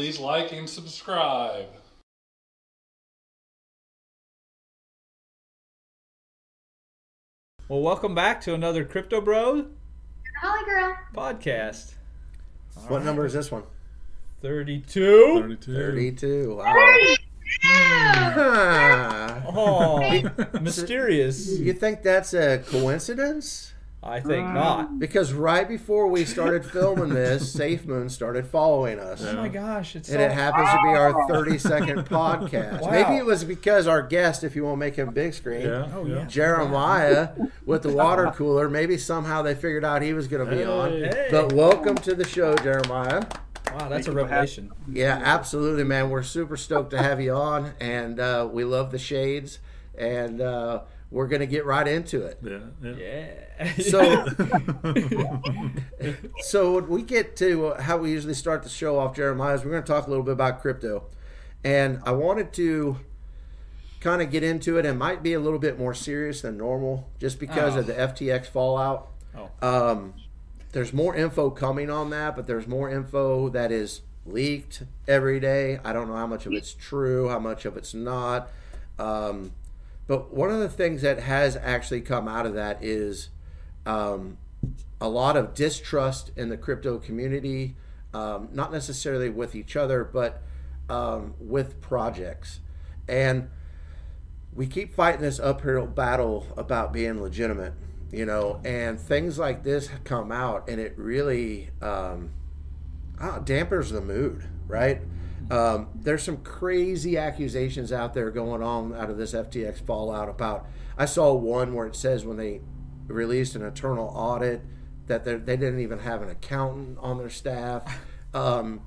I'm Caleb. Please like and subscribe. Well, welcome back to another Crypto Bro Holly girl. podcast. What number is this one? 32. 32. 32. Wow. Huh. Hmm. Oh, mysterious. You think that's a coincidence? I think not. Because right before we started filming this, Safe Moon started following us. Oh my gosh, it's And so it happens to be our 30 second podcast. Wow. Maybe it was because our guest, if you want to make him big screen, Yeah. Oh, yeah. Jeremiah with the water cooler, maybe somehow they figured out he was going to be on. Hey. But welcome to the show, Jeremiah. Wow, that's a revelation. Yeah, absolutely, man. We're super stoked to have you on, and uh, we love the shades, and uh, we're going to get right into it. Yeah. yeah. Yeah. So, so when we get to how we usually start the show off, Jeremiah, is we're going to talk a little bit about crypto, and I wanted to kind of get into it. It might be a little bit more serious than normal, just because Oh. of the FTX fallout. Oh. Um, there's more info coming on that, but there's more info that is leaked every day. I don't know how much of it's true, how much of it's not. Um, but one of the things that has actually come out of that is um, a lot of distrust in the crypto community, um, not necessarily with each other, but um, with projects. And we keep fighting this uphill battle about being legitimate, you know, and things like this come out and it really um, ah, dampers the mood, right? Um, there's some crazy accusations out there going on out of this FTX fallout about. I saw one where it says when they released an internal audit that they they didn't even have an accountant on their staff. Um,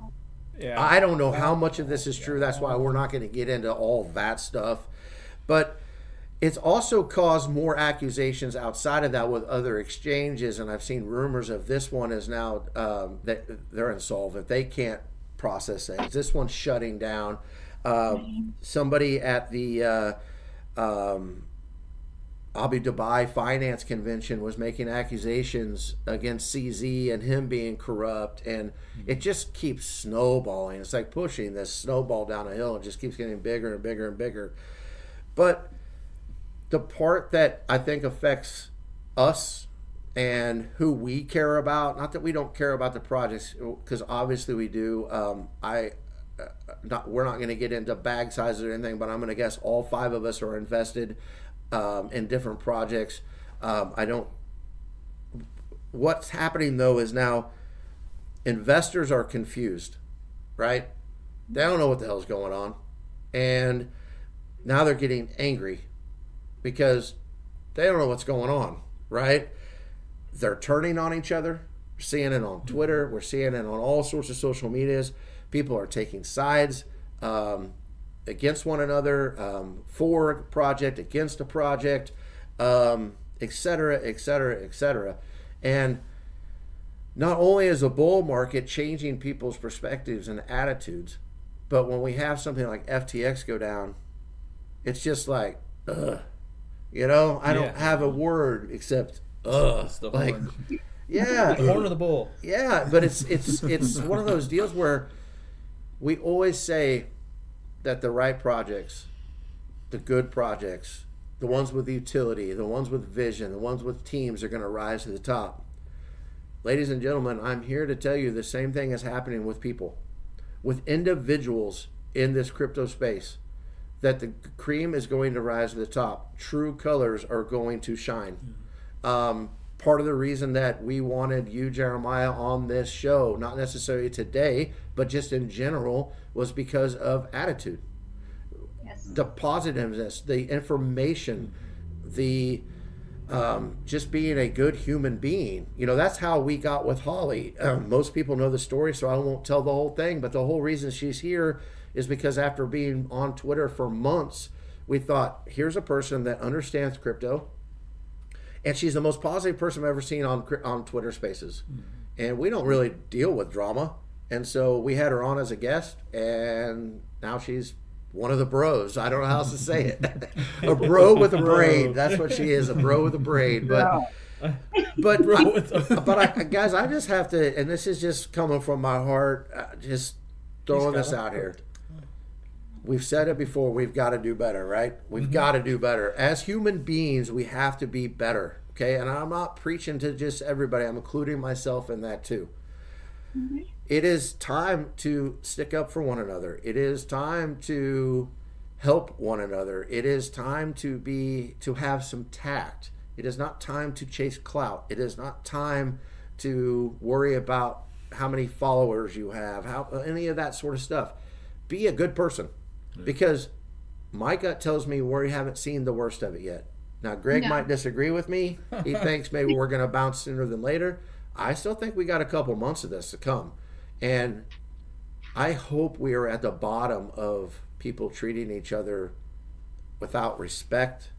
Yeah. I don't know how much of this is true. That's why we're not going to get into all that stuff. But it's also caused more accusations outside of that with other exchanges. And I've seen rumors of this one is now um, that they're insolvent. They can't process things. This one's shutting down. Um, somebody at the uh, um, Abu Dhabi Finance Convention was making accusations against CZ and him being corrupt, and it just keeps snowballing. It's like pushing this snowball down a hill. It just keeps getting bigger and bigger and bigger. But the part that I think affects us and who we care about, not that we don't care about the projects, because obviously we do. Um, I uh, not we're not going to get into bag sizes or anything, but I'm going to guess all five of us are invested um, in different projects. Um, I don't. What's happening though is now investors are confused, right? They don't know what the hell's going on, and now they're getting angry because they don't know what's going on, right? They're turning on each other. We're seeing it on Twitter. We're seeing it on all sorts of social medias. People are taking sides um, against one another, um, for a project, against a project, um, et cetera, et cetera, et cetera. And not only is the bull market changing people's perspectives and attitudes, but when we have something like FTX go down, it's just like, ugh. You know, I don't have a word except ugh. It's the Like, horn. yeah, The horn of the bull. yeah, but it's it's it's one of those deals where we always say that the right projects, the good projects, the ones with utility, the ones with vision, the ones with teams are going to rise to the top. Ladies and gentlemen, I'm here to tell you the same thing is happening with people, with individuals in this crypto space. That the cream is going to rise to the top. True colors are going to shine mm-hmm. Um, part of the reason that we wanted you, Jeremiah, on this show, not necessarily today, but just in general, was because of attitude, Yes. the positiveness, the information, the um, just being a good human being. You know, that's how we got with Holly. Um, most people know the story, so I won't tell the whole thing. But the whole reason she's here is because after being on Twitter for months, we thought, here's a person that understands crypto and she's the most positive person I've ever seen on on Twitter Spaces. And we don't really deal with drama, and so we had her on as a guest, and now she's one of the bros. I don't know how else to say it. a bro with a brain. That's what she is. A bro with a brain. But But Bro, I- but I, guys, I just have to, and this is just coming from my heart. Uh, just throwing this out here. We've said it before. We've got to do better, right? We've mm-hmm. got to do better. As human beings, we have to be better. Okay, and I'm not preaching to just everybody. I'm including myself in that too. Mm-hmm. It is time to stick up for one another. It is time to help one another. It is time to be to have some tact. It is not time to chase clout. It is not time to worry about how many followers you have, how any of that sort of stuff. Be a good person. Because my gut tells me we haven't seen the worst of it yet. Now, Greg No. might disagree with me. He thinks maybe we're going to bounce sooner than later. I still think we got a couple months of this to come. And I hope we are at the bottom of people treating each other without respect,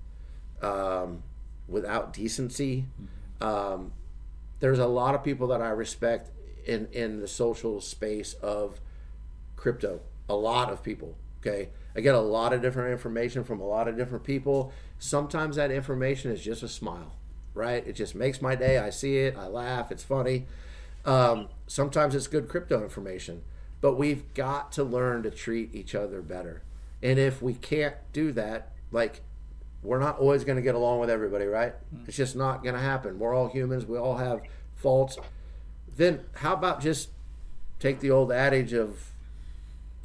um, without decency. Um, there's a lot of people that I respect in, in the social space of crypto. A lot of people. Okay. I get a lot of different information from a lot of different people. Sometimes that information is just a smile, right? It just makes my day. I see it, I laugh, it's funny. Um, sometimes it's good crypto information, but we've got to learn to treat each other better. And if we can't do that, like we're not always going to get along with everybody, right? It's just not going to happen. We're all humans. We all have faults. Then how about just take the old adage of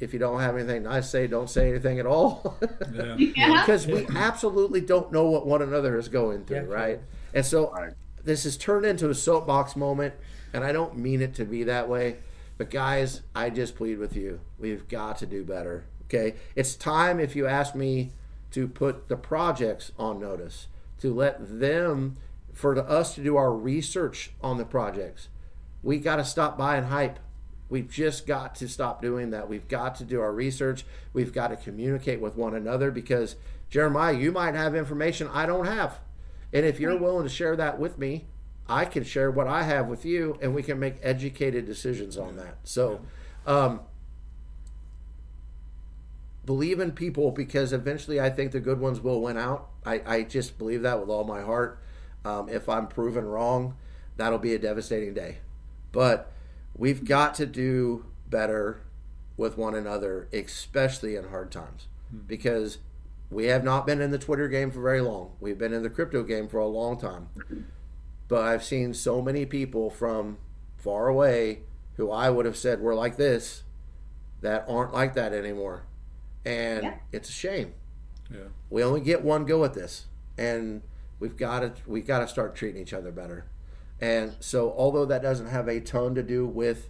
if you don't have anything nice to say, don't say anything at all. Yeah. Yeah. because we absolutely don't know what one another is going through, Yeah, right? And so Right. this has turned into a soapbox moment, and I don't mean it to be that way. But guys, I just plead with you. We've got to do better. Okay? It's time, if you ask me, to put the projects on notice, to let them, for us to do our research on the projects. We got to stop buying hype. We've just got to stop doing that. We've got to do our research. We've got to communicate with one another because, Jeremiah, you might have information I don't have. And if you're willing to share that with me, I can share what I have with you and we can make educated decisions on that. So, um, believe in people because eventually I think the good ones will win out. I, I just believe that with all my heart. Um, if I'm proven wrong, that'll be a devastating day. But we've got to do better with one another, especially in hard times, hmm. because we have not been in the Twitter game for very long. We've been in the crypto game for a long time. But I've seen so many people from far away who I would have said were like this that aren't like that anymore. And Yeah. it's a shame. Yeah. We only get one go at this. And we've got to we've got to start treating each other better. And so although that doesn't have a ton to do with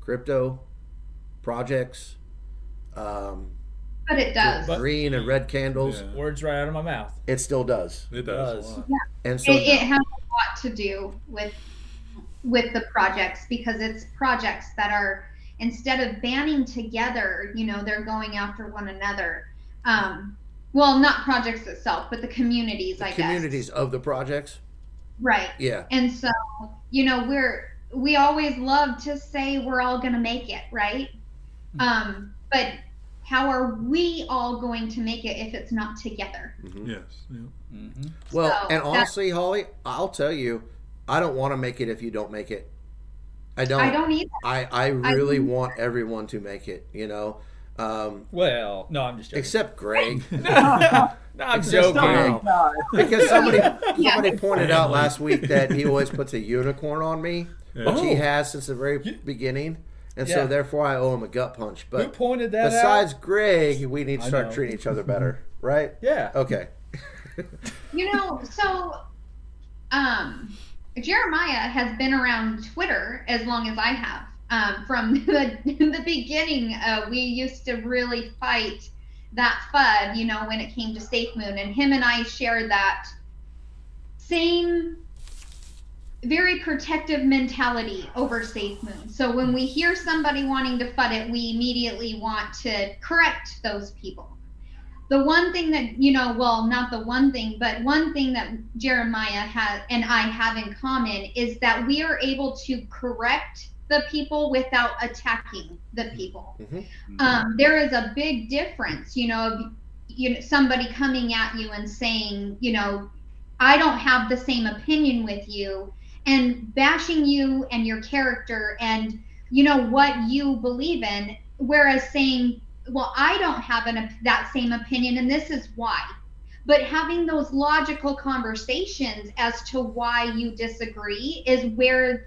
crypto projects, um, But it does. But- green and red candles, Yeah. Words right out of my mouth. it still does. It does. does. a. And so it, it has a lot to do with with the projects because it's projects that are instead of banding together you know they're going after one another um well not projects itself but the communities the i communities guess of the projects, right yeah. and so you know we're we always love to say we're all going to make it right um but how are we all going to make it if it's not together Mm-hmm. Yes. Yeah. Mm-hmm. Well, So, and that- honestly, Holly, I'll tell you, I don't want to make it if you don't make it. I don't. i don't either I, I really want everyone to make it, you know. Um, Well, no, I'm just joking. except Greg. no, I'm Except joking. Greg. No. because somebody Yeah. somebody pointed out last week that he always puts a unicorn on me, Yeah. which he Oh. has since the very beginning. And so therefore I owe him a gut punch. Who But pointed that besides out? Greg, we need to start treating each other better, right? Yeah. Okay. You know, so um, Jeremiah has been around Twitter as long as I have. Um, from the, the beginning, uh, we used to really fight that FUD, you know, when it came to Safe Moon. And him and I shared that same very protective mentality over Safe Moon. So when we hear somebody wanting to FUD it, we immediately want to correct those people the one thing that you know well not the one thing but one thing that jeremiah has and i have in common is that we are able to correct the people without attacking the people. Mhm. um, there is a big difference you know of you know somebody coming at you and saying you know I don't have the same opinion with you and bashing you and your character and you know what you believe in whereas saying well I don't have an that same opinion and this is why. But having those logical conversations as to why you disagree is where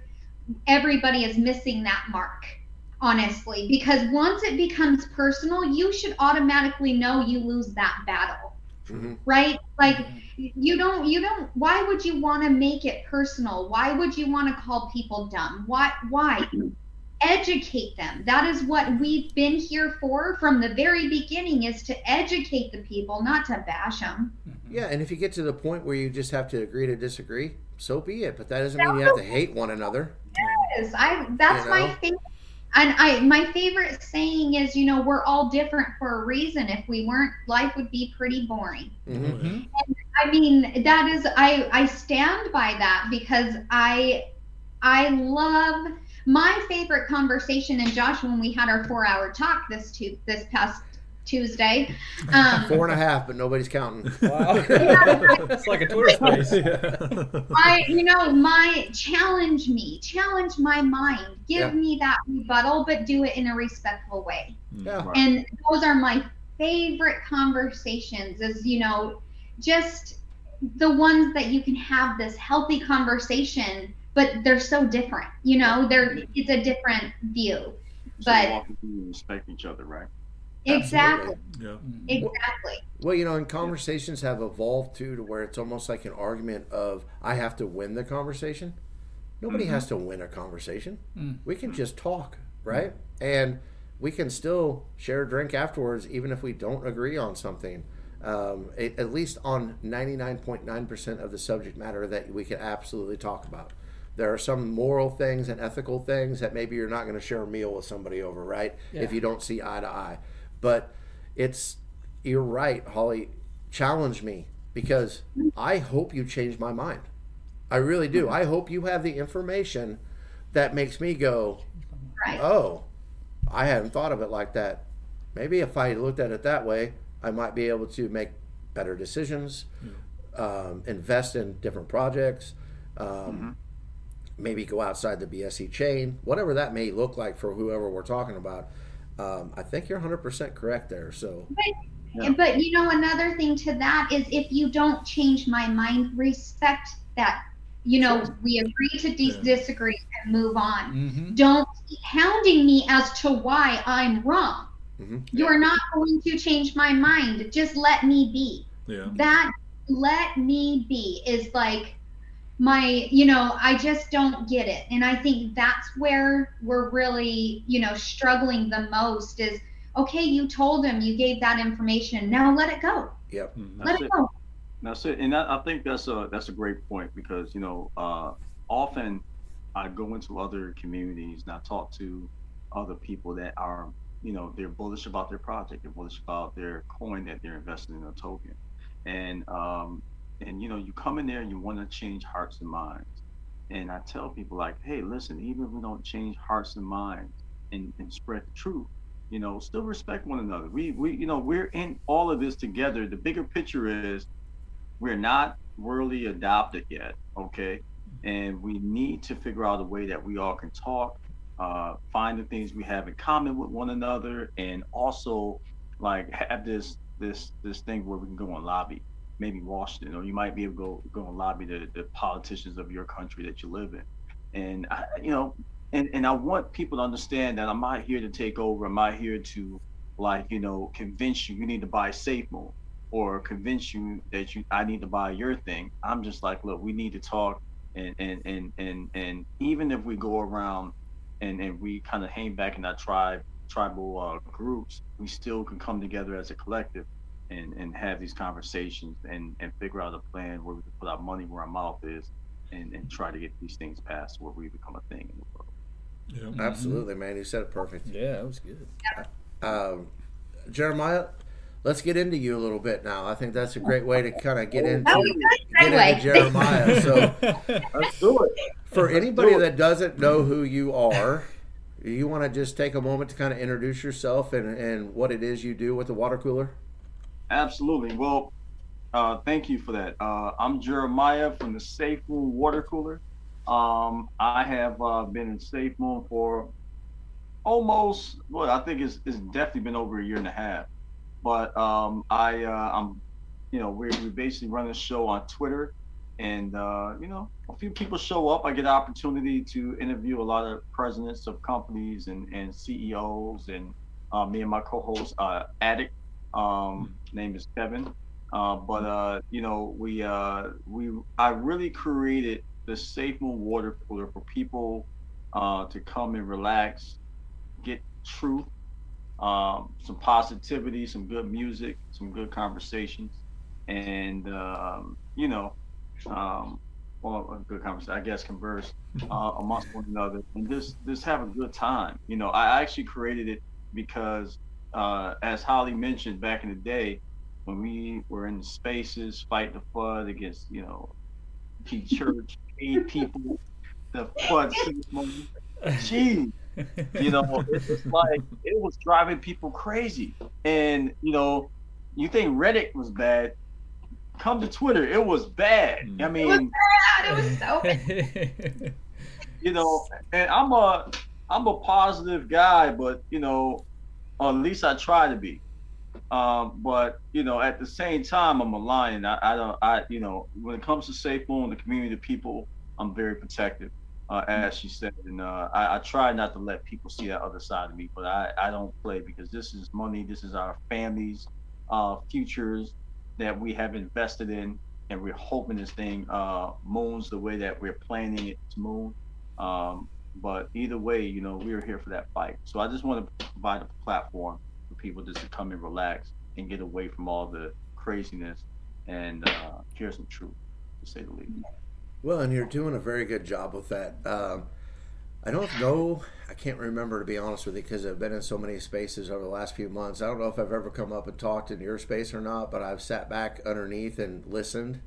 everybody is missing that mark honestly because once it becomes personal you should automatically know you lose that battle Mhm. right? Like you don't you don't why would you want to make it personal? Why would you want to call people dumb? Why why educate them that is what we've been here for from the very beginning is to educate the people not to bash them Yeah, and if you get to the point where you just have to agree to disagree, so be it. But that doesn't mean you have to hate one another. is. I that's You my favorite. And I my favorite saying is, you know, we're all different for a reason. If we weren't, life would be pretty boring. hmm Mhm. I mean, that is I I stand by that because I I love my favorite conversation and Josh when we had our 4-hour talk this to this past Tuesday. Um Four and a half, but nobody's counting. Wow. it's like a Twitter space. I, you know, my challenge me, challenge my mind, give Yeah. me that rebuttal, but do it in a respectful way. Yeah. And those are my favorite conversations. Is you know, just the ones that you can have this healthy conversation, but they're so different. You know, they're it's a different view. So But walking through and respect each other, right? exactly, Yeah. exactly. Well, you know, and conversations have evolved too to where it's almost like an argument of I have to win the conversation. Nobody has to win a conversation. Mm. We can just talk, right? And we can still share a drink afterwards, even if we don't agree on something. Um, a- at least on 99.9% of the subject matter that we can absolutely talk about. There are some moral things and ethical things that maybe you're not going to share a meal with somebody over, right? If you don't see eye to eye. But it's, you're right, Holly. Challenge me because I hope you change my mind. I really do. I hope you have the information that makes me go, Right. oh, I hadn't thought of it like that. Maybe if I looked at it that way, I might be able to make better decisions, um, invest in different projects, um, maybe go outside the BSC chain, whatever that may look like for whoever we're talking about. Um, I think you're 100% correct there. So, Yeah. But you know, another thing to that is if you don't change my mind, respect that. You know, we agree to dis- Yeah. disagree and move on. Mhm. Don't keep hounding me as to why I'm wrong. Mhm. You're not going to change my mind. Just let me be. Yeah. That let me be is like my, you know, I just don't get it. And I think that's where we're really, you know, struggling the most is okay, you told him, you gave that information. Now let it go. yep. Mhm. Let it it. go. That's it, and I, I think that's a that's a great point because you know uh, often I go into other communities and I talk to other people that are you know they're bullish about their project, they're bullish about their coin that they're investing in a token, and um, and you know you come in there and you want to change hearts and minds, and I tell people like, hey, listen, even if we don't change hearts and minds and, and spread the truth, you know, still respect one another. We we you know we're in all of this together. The bigger picture is we're not worldly adopted yet, okay? And we need to figure out a way that we all can talk, uh, find the things we have in common with one another, and also like have this this this thing where we can go and lobby, maybe Washington, or you might be able to go go and lobby the, the politicians of your country that you live in. And I, you know, and and I want people to understand that I'm not here to take over. I'm not here to like you know convince you you need to buy Safe Moon or convince you that you I need to buy your thing. I'm just like, look, we need to talk and and and and and even if we go around and and we kind of hang back in our tribe tribal uh, groups, we still can come together as a collective and and have these conversations and and figure out a plan where we can put our money where our mouth is and and try to get these things passed where we become a thing in the world. Yeah. Absolutely, man. You said it perfect. Yeah, that was good. Um, Jeremiah, let's get into you a little bit now. I think that's a great way to kind of get into That was a good get into. Jeremiah. So, Let's do it. for anybody that doesn't know who you are, you want to just take a moment to kind of introduce yourself and, and what it is you do with the water cooler? Absolutely. Well, Uh, thank you for that. Uh, I'm Jeremiah from the Safe Moon Water Cooler. Um, I have uh, been in Safe Moon for almost, well, I think it's, it's definitely been over a year and a half. But um, I, uh, I'm, you know, we we basically run a show on Twitter, and uh, you know, a few people show up. I get an opportunity to interview a lot of presidents of companies and, and CEOs, and uh, me and my co-host, Addict, um, name is Kevin. Uh, but uh, you know, we uh, we I really created the Safe Moon Water Cooler for people uh, to come and relax, get truth, um, some positivity, some good music, some good conversations, and um, you know, um, well, a good conversation, I guess, converse uh, amongst one another, and just just have a good time. You know, I actually created it because, uh, as Holly mentioned back in the day, when we were in the spaces, fight the FUD against, you know, P church, aid people, the flood ceremony. Gee, you know, it was like it was driving people crazy. And you know, you think Reddit was bad? Come to Twitter, it was bad. I mean, It was mean, bad. It was so bad. you know, and I'm a I'm a positive guy, but you know, or at least I try to be. Um, but you know, at the same time, I'm a lion. I, I don't, I you know, when it comes to Safe Moon, the community, the people, I'm very protective, uh, as she said, and uh, I, I try not to let people see that other side of me. But I, I don't play because this is money. This is our families' uh, futures that we have invested in, and we're hoping this thing uh, moons the way that we're planning it to moon. Um, but either way, you know, we're here for that fight. So I just want to provide a platform for people just to come and relax and get away from all the craziness and uh, hear some truth, to say the least. Well, and you're doing a very good job with that. Um, I don't know. I can't remember to be honest with you because I've been in so many spaces over the last few months. I don't know if I've ever come up and talked in your space or not, but I've sat back underneath and listened,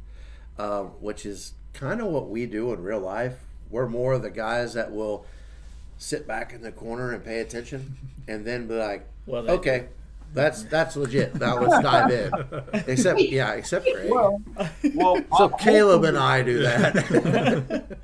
uh, which is kind of what we do in real life. We're more of the guys that will sit back in the corner and pay attention, and then be like, Well, they "Okay, that's that's legit. Now let's dive in." Except, yeah, except for Well, well, so I- Caleb and I do that.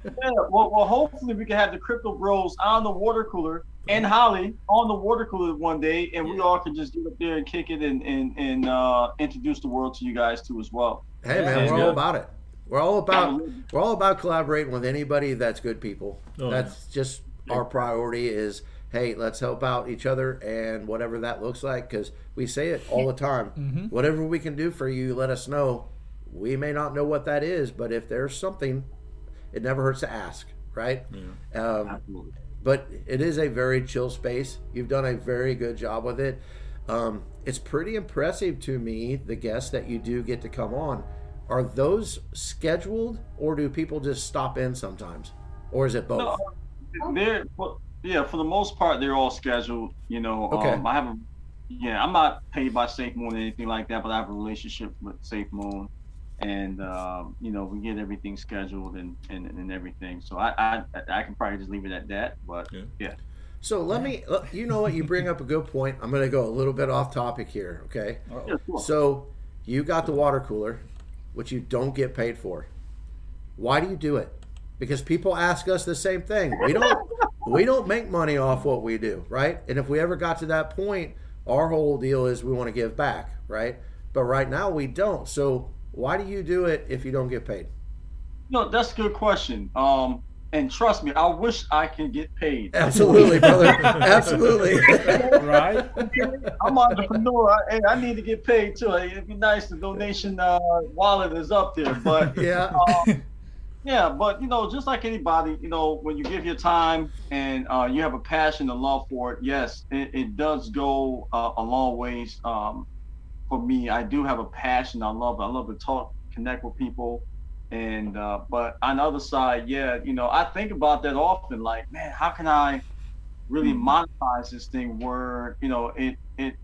Yeah, well, well, hopefully we can have the crypto bros on the water cooler and Holly on the water cooler one day, and we all can just get up there and kick it and and and uh, introduce the world to you guys too as well. Hey man, Sounds we're all about it. We're all about we're all about collaborating with anybody that's good people. Oh, that's just our priority is hey, let's help out each other and whatever that looks like cuz we say it all the time. Whatever we can do for you, let us know. We may not know what that is, but if there's something, it never hurts to ask, right? Um, Absolutely. but it is a very chill space. You've done a very good job with it. Um, it's pretty impressive to me the guests that you do get to come on. Are those scheduled, or do people just stop in sometimes, or is it both? No, they're well, yeah. For the most part, they're all scheduled. You know, Okay. um, I have a yeah. I'm not paid by Safe Moon or anything like that, but I have a relationship with Safe Moon, and um, you know, we get everything scheduled and and, and everything. So I, I I can probably just leave it at that. But Yeah. yeah. So let me. You know what? You bring up a good point. I'm going to go a little bit off topic here. Okay. Yeah, sure. So you got the water cooler, which you don't get paid for. Why do you do it? Because people ask us the same thing. We don't we don't make money off what we do, right? And if we ever got to that point, our whole deal is we want to give back, right? But right now we don't. So why do you do it if you don't get paid? No, that's a good question. Um, and trust me, I wish I can get paid. Absolutely, brother. Absolutely. right? I'm an entrepreneur. I, hey, I need to get paid too. It'd be nice. The donation uh, wallet is up there, but yeah. um, yeah, but you know, just like anybody, you know, when you give your time and uh, you have a passion and love for it, yes, it, it does go uh, a long ways. Um, for me, I do have a passion. I love. I love to talk, connect with people, and uh, but on the other side, yeah, you know, I think about that often. Like, man, how can I really monetize this thing? Where you know, it it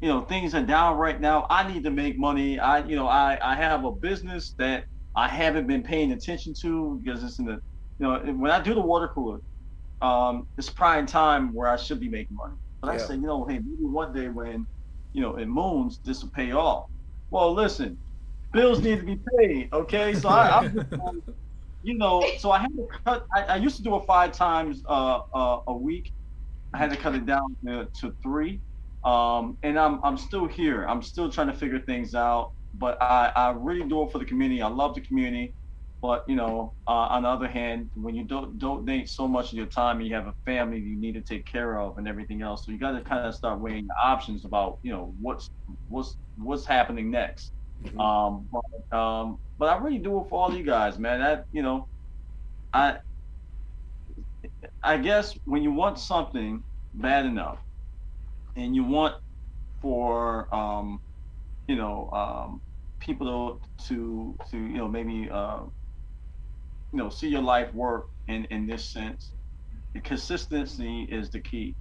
you know things are down right now i need to make money i you know i i have a business that i haven't been paying attention to because it's in the you know when i do the water cooler um it's prime time where i should be making money but i Yeah. said you know hey maybe one day when you know it moons this will pay off Well, listen, bills need to be paid. Okay, so I, I'm um, you know, so I had to cut. I, I used to do it five times uh, uh, a week. I had to cut it down to, to three. Um, and I'm I'm still here. I'm still trying to figure things out. But I, I really do it for the community. I love the community. But you know, uh, on the other hand, when you don't donate so much of your time, and you have a family you need to take care of and everything else. So you got to kind of start weighing the options about you know what's what's what's happening next. Um, but, um, but I really do it for all you guys, man. That you know, I I guess when you want something bad enough, and you want for um, you know um, people to to to you know maybe uh, you know see your life work in in this sense, consistency is the key.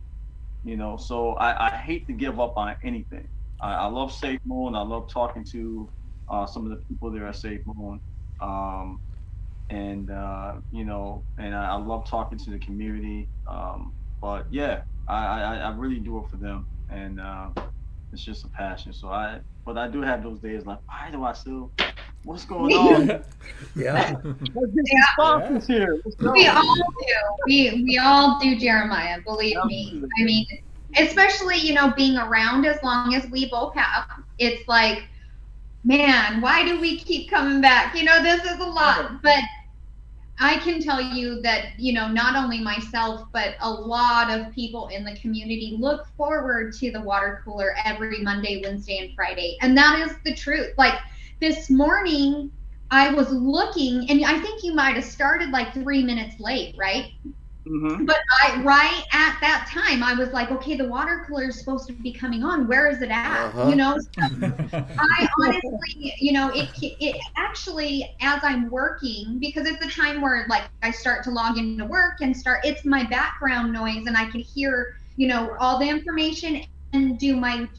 You know, so I, I hate to give up on anything. I, I love Safe Moon. I love talking to uh, some of the people there at Safe Moon. Um, and uh, you know, and I, I, love talking to the community. Um, but yeah, I, I, I, really do it for them, and uh, it's just a passion. So I, but I do have those days like, why do I still? What's going on? yeah. Let's get some sponsors here. We all do. We we all do, Jeremiah. Believe me. I mean, especially you know being around as long as we both have. It's like, man, why do we keep coming back? You know, this is a lot, but I can tell you that, you know, not only myself, but a lot of people in the community look forward to the water cooler every Monday, Wednesday, and Friday. And that is the truth. Like this morning, I was looking, and I think you might have started like three minutes late, right? Mm-hmm. But I right at that time I was like, okay, the water cooler is supposed to be coming on. Where is it at? Uh-huh. You know, so I honestly, you know, it it actually as I'm working because it's the time where like I start to log into work and start. It's my background noise, and I can hear you know all the information and do my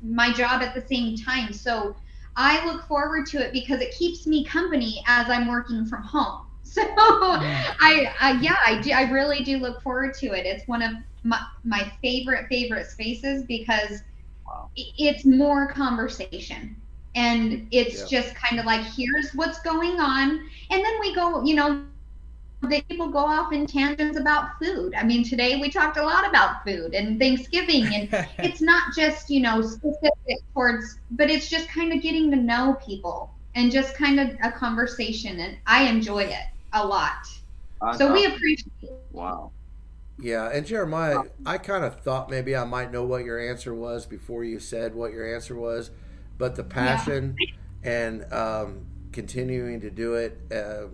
my job at the same time. So I look forward to it because it keeps me company as I'm working from home. So I, I, yeah, I do. I really do look forward to it. It's one of my, my favorite favorite spaces because wow. it's more conversation and it's yeah. just kind of like here's what's going on and then we go you know the people go off in tangents about food i mean today we talked a lot about food and thanksgiving and it's not just you know specific towards but it's just kind of getting to know people and just kind of a conversation and i enjoy it a lot. I so we appreciate it. Wow. Yeah, and Jeremiah, I kind of thought maybe I might know what your answer was before you said what your answer was, but the passion yeah. and um, continuing to do it, uh,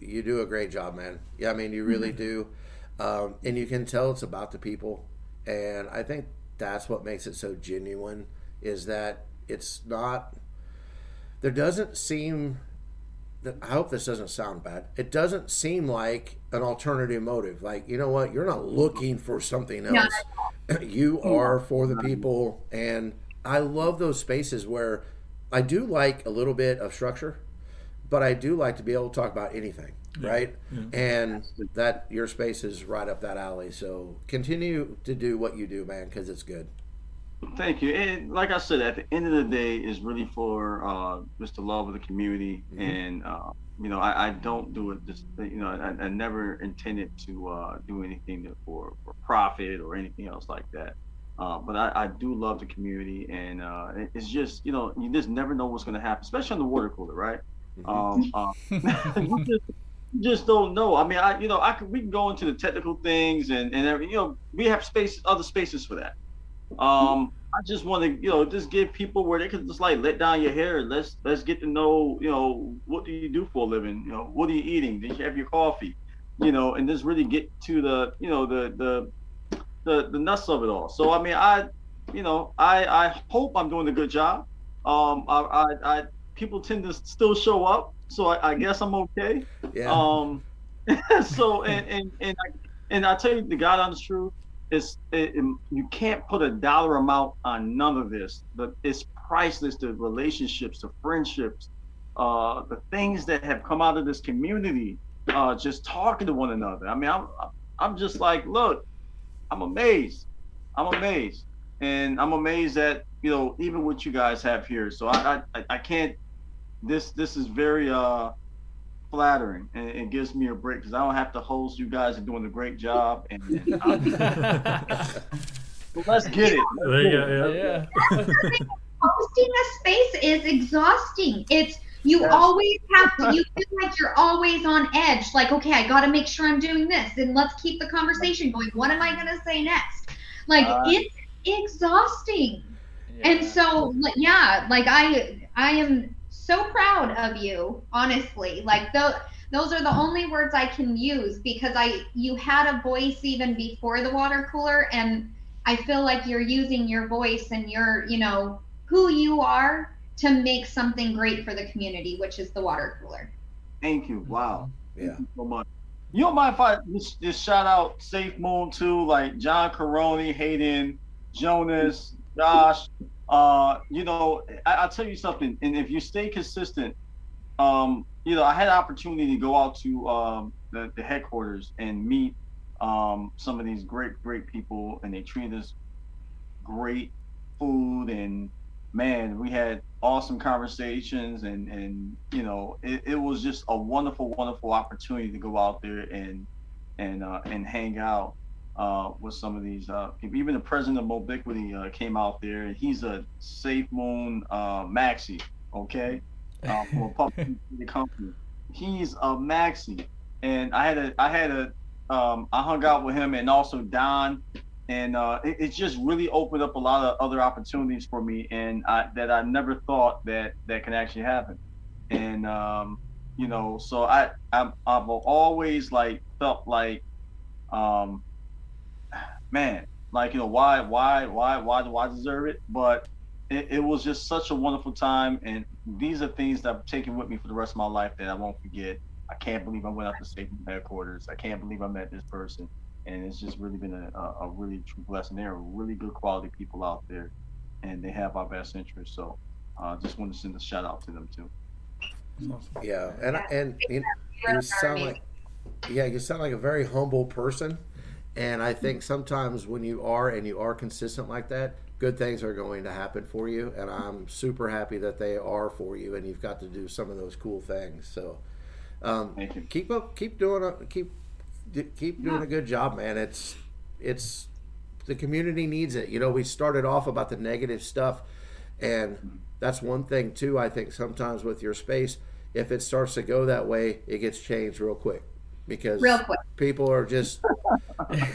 you do a great job, man. Yeah, I mean, you really mm-hmm. do, um, and you can tell it's about the people, and I think that's what makes it so genuine. Is that it's not. There doesn't seem I hope this doesn't sound bad. It doesn't seem like an alternative motive. Like, you know what? You're not looking for something else. you are for the people. And I love those spaces where I do like a little bit of structure, but I do like to be able to talk about anything. Yeah. Right. Yeah. And that your space is right up that alley. So continue to do what you do, man, because it's good. Thank you. And like I said, at the end of the day, is really for uh, just the love of the community. Mm-hmm. And uh, you know, I, I, don't do it just you know, I, I never intended to uh, do anything for for profit or anything else like that. Uh, but I, I, do love the community, and uh, it's just you know, you just never know what's going to happen, especially on the water cooler, right? Mm-hmm. Um, uh, you just, just don't know. I mean, I you know, I can we can go into the technical things and and every, you know, we have spaces, other spaces for that. Um, I just want to, you know, just give people where they can just like let down your hair. Let's let's get to know, you know, what do you do for a living? You know, what are you eating? Did you have your coffee? You know, and just really get to the, you know, the the the, the nuts of it all. So I mean, I, you know, I I hope I'm doing a good job. Um, I I, I people tend to still show up, so I, I guess I'm okay. Yeah. Um, so and and and I, and I tell you the God honest truth it's it, it, you can't put a dollar amount on none of this but it's priceless the relationships the friendships uh, the things that have come out of this community uh, just talking to one another i mean i'm i'm just like look i'm amazed i'm amazed and I'm amazed that you know even what you guys have here. So I I, I can't. This this is very uh flattering and it gives me a break because I don't have to host. You guys are doing a great job, and, and so let's get it. Let's There get go. it. Yeah. hosting a space is exhausting. It's you Yes. always have to you feel like you're always on edge like okay i gotta make sure i'm doing this and let's keep the conversation going what am i gonna say next like Uh, it's exhausting and so yeah like i i am so proud of you honestly like those those are the only words i can use because i you had a voice even before the water cooler and i feel like you're using your voice and your you know who you are to make something great for the community which is the water cooler Thank you. Wow. Yeah. You so much. You don't mind if I just, just shout out Safe Moon too, like John Karony, Hayden, Jonas, Josh. Uh, you know, I, I'll tell you something, and if you stay consistent, um, you know, I had an opportunity to go out to um, the, the headquarters and meet um, some of these great, great people, and they treated us great food and man, we had awesome conversations and and you know it, it was just a wonderful, wonderful opportunity to go out there and and uh, and hang out uh, with some of these uh, people. Even the president of Mobiquity uh, came out there, and he's a Safe Moon uh, Maxi, okay, uh, from a public company. He's a Maxi, and I had a I had a um, I hung out with him and also Don and uh, it, it just really opened up a lot of other opportunities for me, and I, that I never thought that that can actually happen. And um, you know, so I I'm, I've always like felt like, um, man, like you know why why why why do I deserve it? But it, it was just such a wonderful time, and these are things that I've taken with me for the rest of my life that I won't forget. I can't believe I went out to state headquarters. I can't believe I met this person and it's just really been a, a, a really true blessing. There are really good quality people out there, and they have our best interests. So, uh, just want to send a shout out to them too. Yeah, and and you, you sound like yeah, you sound like a very humble person, and I think sometimes when you are and you are consistent like that, good things are going to happen for you. And I'm super happy that they are for you, and you've got to do some of those cool things. So, um, Thank you. keep up, keep doing a keep keep doing a good job, man. It's it's the community needs it. You know, we started off about the negative stuff, and that's one thing too. I think sometimes with your space, if it starts to go that way, it gets changed real quick because real quick people are just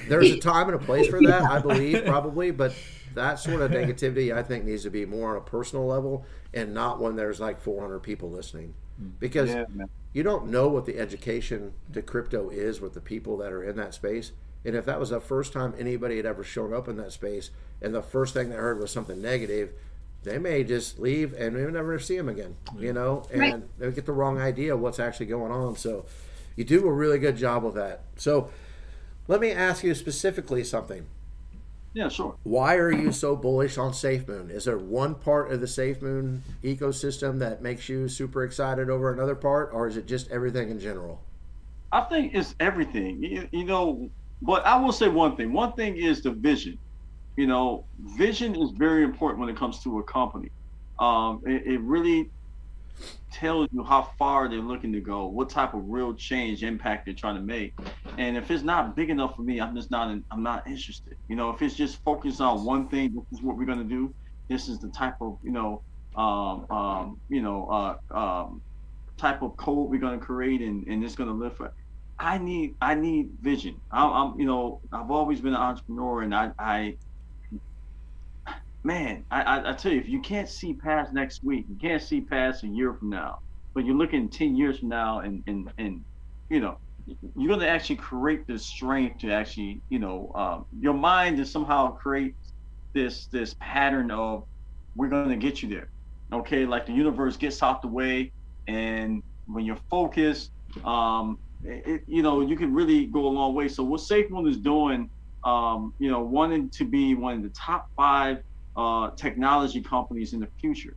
there's a time and a place for that. I believe probably, but that sort of negativity I think needs to be more on a personal level and not when there's like 400 people listening because Yeah, you don't know what the education to crypto is with the people that are in that space. And if that was the first time anybody had ever shown up in that space, and the first thing they heard was something negative, they may just leave and we never see them again. You know, and Right. they get the wrong idea of what's actually going on. So, you do a really good job with that. So, let me ask you specifically something. Yeah, sure. Why are you so bullish on SafeMoon? Is there one part of the SafeMoon ecosystem that makes you super excited over another part, or is it just everything in general? I think it's everything. You, you know, but I will say one thing. One thing is the vision. You know, vision is very important when it comes to a company. Um, it, it really tells you how far they're looking to go, what type of real change impact they're trying to make. And if it's not big enough for me, I'm just not I'm not interested. You know, if it's just focused on one thing, this is what we're gonna do. This is the type of you know, um, um, you know, uh, um, type of code we're gonna create, and and it's gonna live for. I need I need vision. I'm, I'm you know I've always been an entrepreneur, and I I man I, I I tell you if you can't see past next week, you can't see past a year from now, but you're looking ten years from now, and and and you know you're gonna actually create this strength to actually you know um, your mind to somehow create this this pattern of we're gonna get you there. Okay, like the universe gets out the way, and when you're focused, um, it, you know, you can really go a long way. So what Safe SafeMoon is doing, um, you know, wanting to be one of the top five uh, technology companies in the future,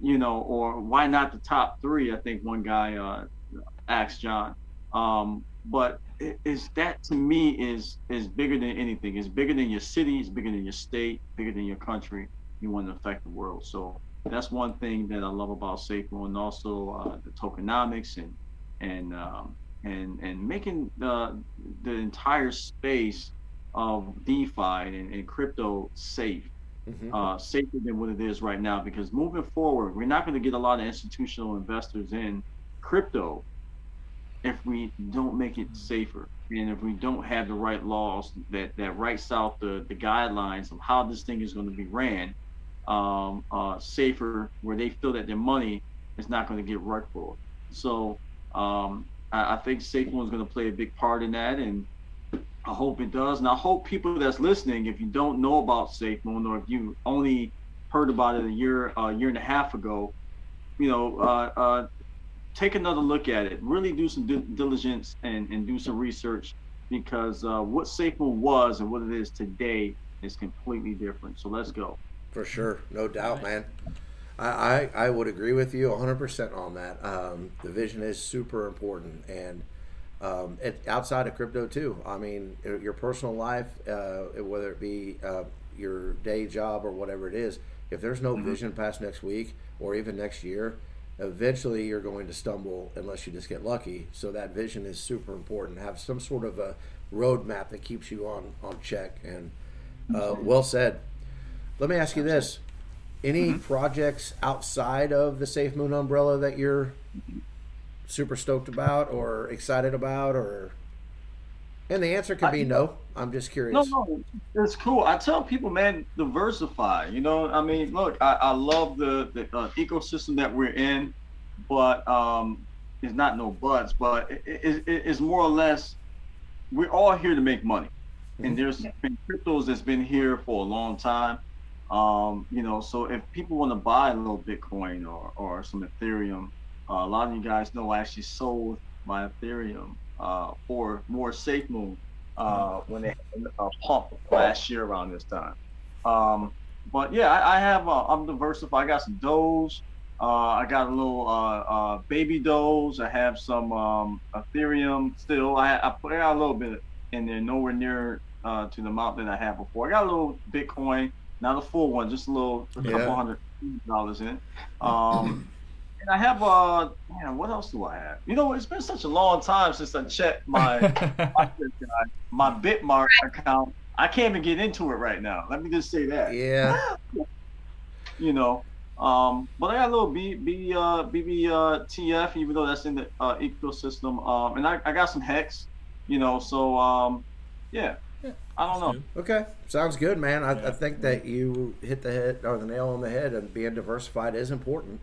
you know, or why not the top three? I think one guy uh, asked John. Um, but is that to me is is bigger than anything. It's bigger than your city. It's bigger than your state. Bigger than your country. You want to affect the world. So that's one thing that I love about SafeMoon, and also uh, the tokenomics and and um, and and making the the entire space of DeFi and, and crypto safe Mhm. uh, safer than what it is right now. Because moving forward, we're not going to get a lot of institutional investors in crypto if we don't make it safer and if we don't have the right laws that that writes out the the guidelines of how this thing is going to be ran um, uh, safer, where they feel that their money is not going to get wrecked for. So um, I, I think is going to play a big part in that, and I hope it does. And I hope people that's listening, if you don't know about SafeMoon or if you only heard about it a year, a year and a half ago, you know, uh, uh, take another look at it. Really do some due diligence and, and do some research because uh, what SafeMoon was and what it is today is completely different. So let's go. For sure, no doubt, man. I, I, I would agree with you 100% on that. Um, the vision is super important, and um, it, outside of crypto too. I mean, your personal life, uh, whether it be uh, your day job or whatever it is, if there's no vision past next week or even next year, eventually you're going to stumble unless you just get lucky. So that vision is super important. Have some sort of a roadmap that keeps you on on check. And uh, well said. Let me ask you this: Any projects outside of the Safe Moon umbrella that you're super stoked about or excited about, or? And the answer could be no. I'm just curious. No, no, it's cool. I tell people, man, diversify. You know, I mean, look, I, I love the the uh, ecosystem that we're in, but um, it's not no buts, but it, it, it- it's more or less we're all here to make money, and there's been cryptos that's been here for a long time. Um, you know, so if people want to buy a little Bitcoin or or some Ethereum, a lot of you guys know I actually sold my Ethereum uh, for more SafeMoon uh, when they had a pump last year around this time. Um, but yeah, I, I have uh, I'm diversified. I got some Doge. Uh, I got a little uh, uh, baby Doge. I have some um, Ethereum still. I, I put got a little bit in there, nowhere near uh, to the amount that I had before. I got a little Bitcoin, not a full one, just a little, a couple Yeah. hundred dollars in it. Um, I have uh, man, what else do I have? You know, it's been such a long time since I checked my my, my BitMart account. I can't even get into it right now. Let me just say that. Yeah. You know, um, but I got a little B, B, uh, BBTF, even though that's in the uh, ecosystem. Um, and I, I got some Hex, you know, so um, yeah, I don't know. Okay, sounds good, man. I, I think that you hit the head or the nail on the head, and being diversified is important.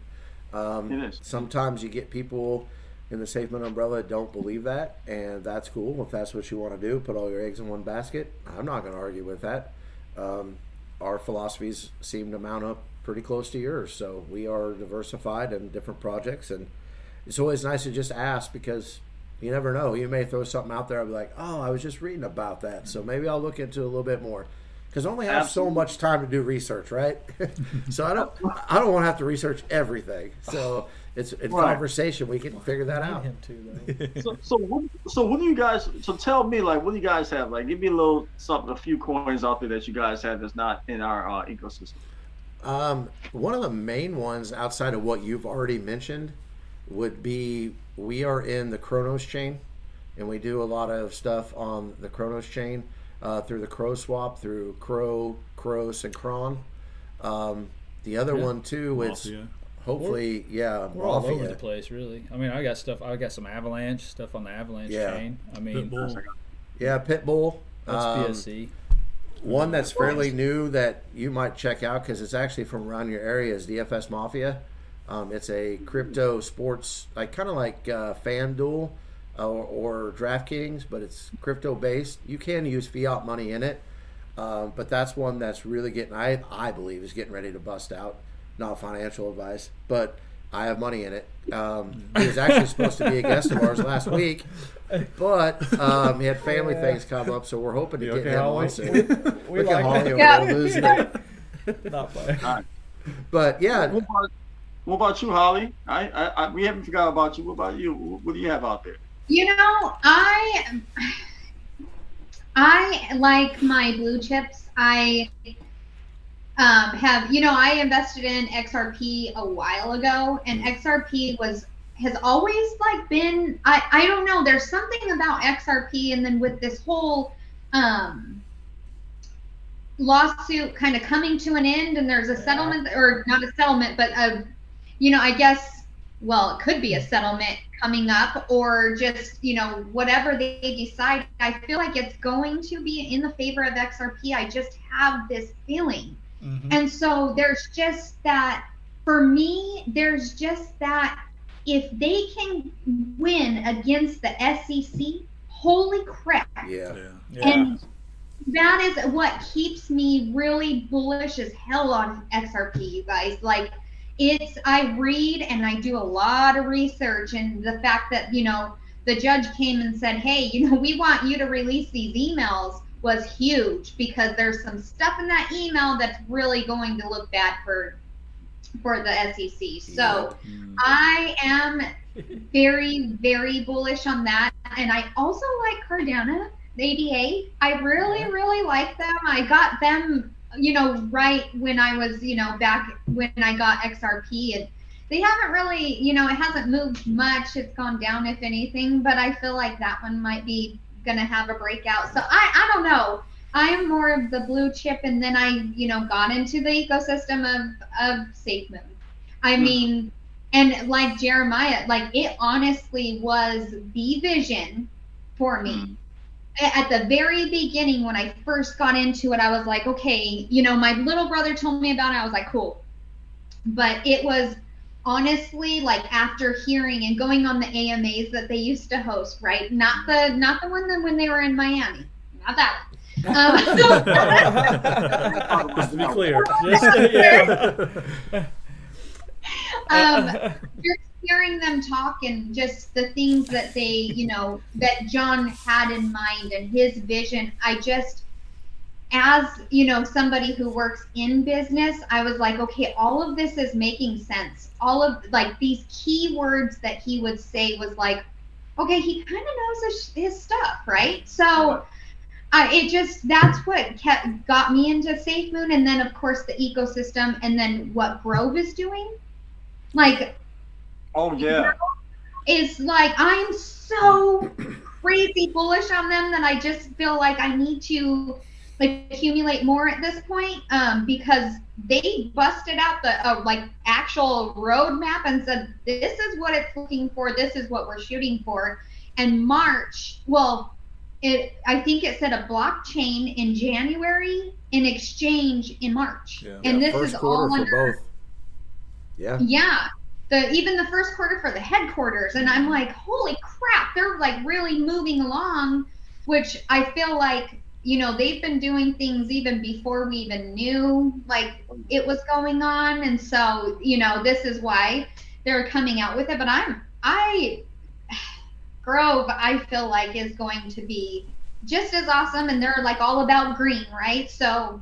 Um, It is. Sometimes you get people in the Safe Moon umbrella that don't believe that, and that's cool. If that's what you want to do, put all your eggs in one basket. I'm not going to argue with that. Um, our philosophies seem to mount up pretty close to yours, so we are diversified in different projects, and it's always nice to just ask because you never know. You may throw something out there. I'll be like, oh, I was just reading about that, so maybe I'll look into it a little bit more. Because I only have so much time to do research, right? so I don't, I don't want to have to research everything. So it's in Right. conversation we can figure that out. him too, though. So, so, what, so what do you guys? So tell me, like, what do you guys have? Like, give me a little something, a few coins out there that you guys have that's not in our uh, ecosystem. Um, one of the main ones outside of what you've already mentioned would be we are in the Cronos chain, and we do a lot of stuff on the Cronos chain uh, through the Crow swap, through Crow, Crows, and Cron. Um, the other Yeah. one too is Mafia. hopefully yeah, We're all over the place, really. I mean, I got stuff. I got some Avalanche stuff on the Avalanche Yeah. chain. I mean, Pitbull. Yeah, Pitbull. that's Um, BSC. One that's fairly new that you might check out because it's actually from around your area is DFS Mafia. Um, it's a crypto sports, like kind of like uh, FanDuel or, or DraftKings, but it's crypto based. You can use fiat money in it, um, but that's one that's really getting, I I believe, is getting ready to bust out. Not financial advice, but I have money in it. Um, he was actually supposed to be a guest of ours last week, but um, he had family things come up, so we're hoping to You get okay, him on soon. We Look at like Holly it. over Yeah. there losing it. Not bad. But yeah, What about, what about you, Holly? I, I, I, we haven't forgot about you. What about you? What do you have out there? You know, I I like my blue chips. I um, have you know I invested in XRP a while ago, and XRP was has always like been I I don't know. There's something about XRP, and then with this whole um, lawsuit kind of coming to an end, and there's a settlement or not a settlement, but a you know I guess well, it could be a settlement coming up or just, you know, whatever they decide. I feel like it's going to be in the favor of XRP. I just have this feeling. Mm-hmm. And so there's just that, for me, there's just that if they can win against the SEC, holy crap. Yeah. Yeah. And that is what keeps me really bullish as hell on XRP, you guys. Like, it's I read and I do a lot of research and the fact that you know the judge came and said, "Hey, you know, we want you to release these emails." was huge because there's some stuff in that email that's really going to look bad for for the SEC. So yeah. I am very very bullish on that and I also like Cardano ADA. I really really like them. I got them you know, right when I was, you know, back when I got XRP and they haven't really, you know, it hasn't moved much. It's gone down if anything, but I feel like that one might be going to have a breakout. So I, I don't know. I'm more of the blue chip and then I, you know, got into the ecosystem of, of SafeMoon. I hmm. mean, and like Jeremiah, like it honestly was the vision for me. At the very beginning when I first got into it, I was like, okay, you know, my little brother told me about it. I was like, cool. But it was honestly like after hearing and going on the AMAs that they used to host, right? Not the not the one that when they were in Miami, not that one. Um, Just to be clear, just yeah. um, hearing them talk and just the things that they, you know, that John had in mind and his vision, I just, as you know, somebody who works in business, I was like, okay, all of this is making sense. All of like these key words that he would say was like, okay, he kind of knows his, his, stuff, right? So. Uh, it just that's what kept got me into SafeMoon, and then of course the ecosystem, and then what Grove is doing. Like Oh yeah. Is like I'm so crazy bullish on them that I just feel like I need to like accumulate more at this point um, because they busted out the uh, like actual roadmap and said this is what it's looking for. This is what we're shooting for. And march well it i think it said a blockchain in january in exchange in march. Yeah. and yeah, this first is all for under, both. Yeah. Yeah the even the first quarter for the headquarters. And i'm like holy crap they're like really moving along which i feel like you know they've been doing things even before we even knew like it was going on. And so you know this is why they're coming out with it. But i'm i grove i feel like is going to be just as awesome. And they're like all about green right? So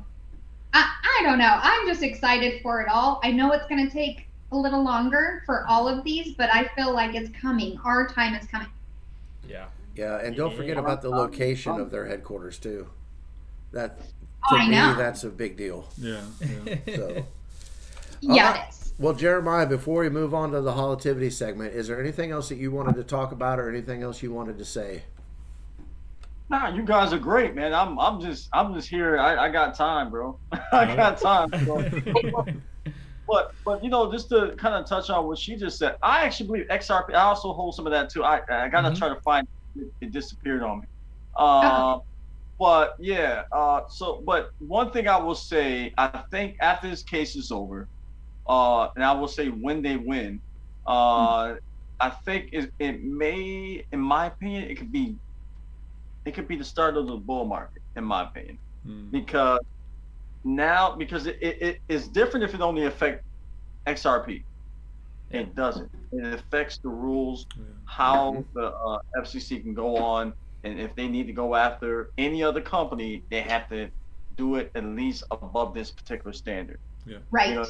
i i don't know. I'm just excited for it all. I know it's going to take a little longer for all of these, but I feel like it's coming. Our time is coming. Yeah. Yeah, and don't forget about the location of their headquarters too. That oh, to oh, I me, that's a big deal. Yeah. yeah. So, yeah, right. it is. Well, Jeremiah, before we move on to the hollitivity segment, is there anything else that you wanted to talk about, or anything else you wanted to say? Nah, you guys are great, man. I'm I'm just I'm just here. I, I got time, bro. I got time. But but you know, just to kind of touch on what she just said, I actually believe XRP. I also hold some of that too. I I gotta mm-hmm. try to find it, it disappeared on me. Uh, but yeah. Uh, so but one thing I will say, I think after this case is over, uh, and I will say when they win, uh, mm-hmm. I think it, it may, in my opinion, it could be, it could be the start of the bull market, in my opinion, mm. because now because it, it, it is different if it only affect XRP. Yeah. It doesn't. It affects the rules, yeah. how the uh, FCC can go on, and if they need to go after any other company, they have to do it at least above this particular standard. Yeah. Right. You know,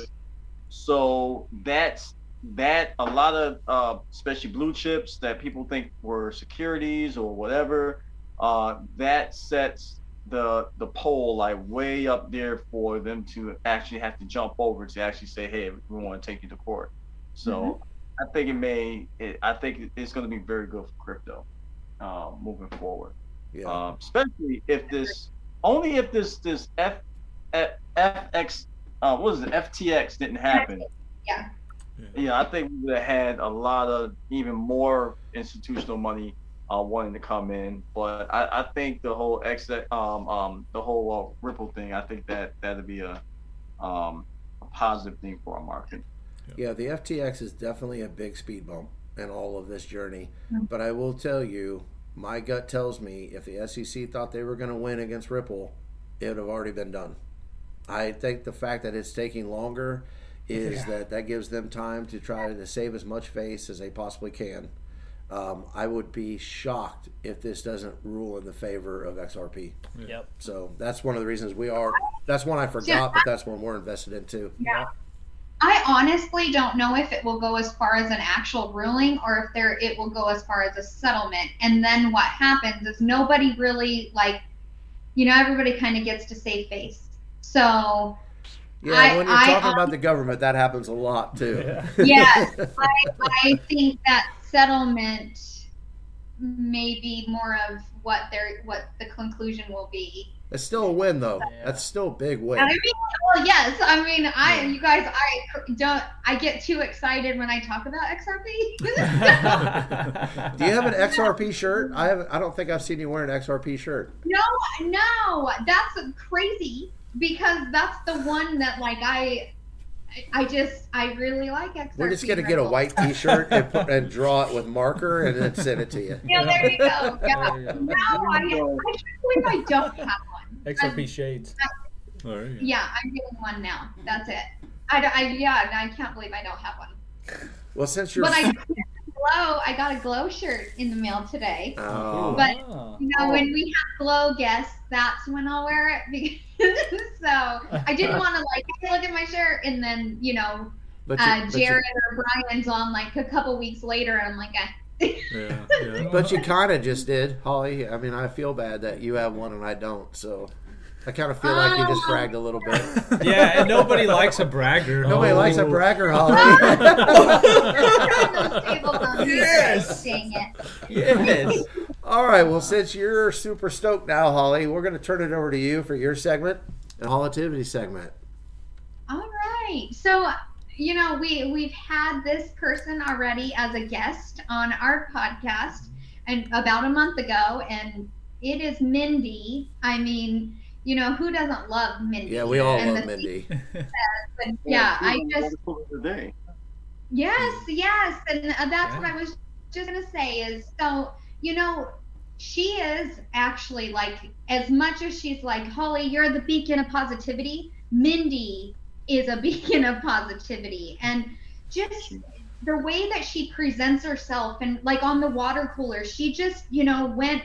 so that's that a lot of uh, especially blue chips that people think were securities or whatever, uh, that sets the the pole like way up there for them to actually have to jump over to actually say, hey, we want to take you to court. So Mm-hmm. I think it may. It, I think it's going to be very good for crypto uh, moving forward. Yeah. Um, especially if this only if this this F, F FX uh, what is it FTX didn't happen. Yeah. Yeah, I think we would have had a lot of even more institutional money uh, wanting to come in, but I, I think the whole X um um the whole uh, Ripple thing, I think that that'd be a um a positive thing for our market. Yeah, the FTX is definitely a big speed bump in all of this journey. Mhm. But I will tell you, my gut tells me if the SEC thought they were going to win against Ripple, it would have already been done. I think the fact that it's taking longer is Yeah. that that gives them time to try to save as much face as they possibly can. Um, I would be shocked if this doesn't rule in the favor of XRP. Yep. So that's one of the reasons we are. That's one I forgot, but that's one we're invested in too. Yeah. I honestly don't know if it will go as far as an actual ruling or if there it will go as far as a settlement. And then what happens is nobody really like you know, everybody kind of gets to save face. So Yeah, I- when you're I, talking um, about the government, that happens a lot too. Yeah. Yes. I, I think that settlement may be more of what their what the conclusion will be. it's still a win though. Yeah. That's still a big win. I mean, well, yes. I mean, I, Yeah. you guys, I don't, I get too excited when I talk about XRP. Do you have an XRP shirt? I have. I don't think I've seen you wear an XRP shirt. no, no, that's crazy because that's the one that like I, I just, I really like XRP. We're just gonna get a white T-shirt and, put, and draw it with marker and then send it to you. Yeah, there you go. Yeah. There you go. No, I, I can't believe I don't have one. XRP shades. There you go. Yeah, I'm getting one now. That's it. I, don't- I yeah, I can't believe I don't have one. Well, since you're. But I glow. I got a glow shirt in the mail today. Oh. But- Ah. You know, when we have glow guests, that's when I'll wear it. Because, so I didn't want to like hey, look at my shirt, and then you know, but you, uh, but, you, Jared or Brian's on like a couple weeks later, and I'm like, eh. Yeah, yeah. but you kind of just did, Holly. I mean, I feel bad that you have one and I don't. So I kind of feel like you just Oh. bragged a little bit. Yeah, and nobody likes a bragger. Nobody Oh. likes a bragger, Holly. Those tables on me. Yes. Dang it. Yes. All right. Well, since you're super stoked now, Holly, we're going to turn it over to you for your segment, the Hollitivity segment. All right. So, you know, we we've had this person already as a guest on our podcast and about a month ago and it is Mindy. I mean, you know, who doesn't love Mindy? Yeah, we all And love the Mindy. And, yeah, I just today. Yes, yes, and uh, that's what I was just gonna say is so you know she is actually like as much as she's like Holly, you're the beacon of positivity. Mindy is a beacon of positivity, and just the way that she presents herself and like on the water cooler, she just you know went.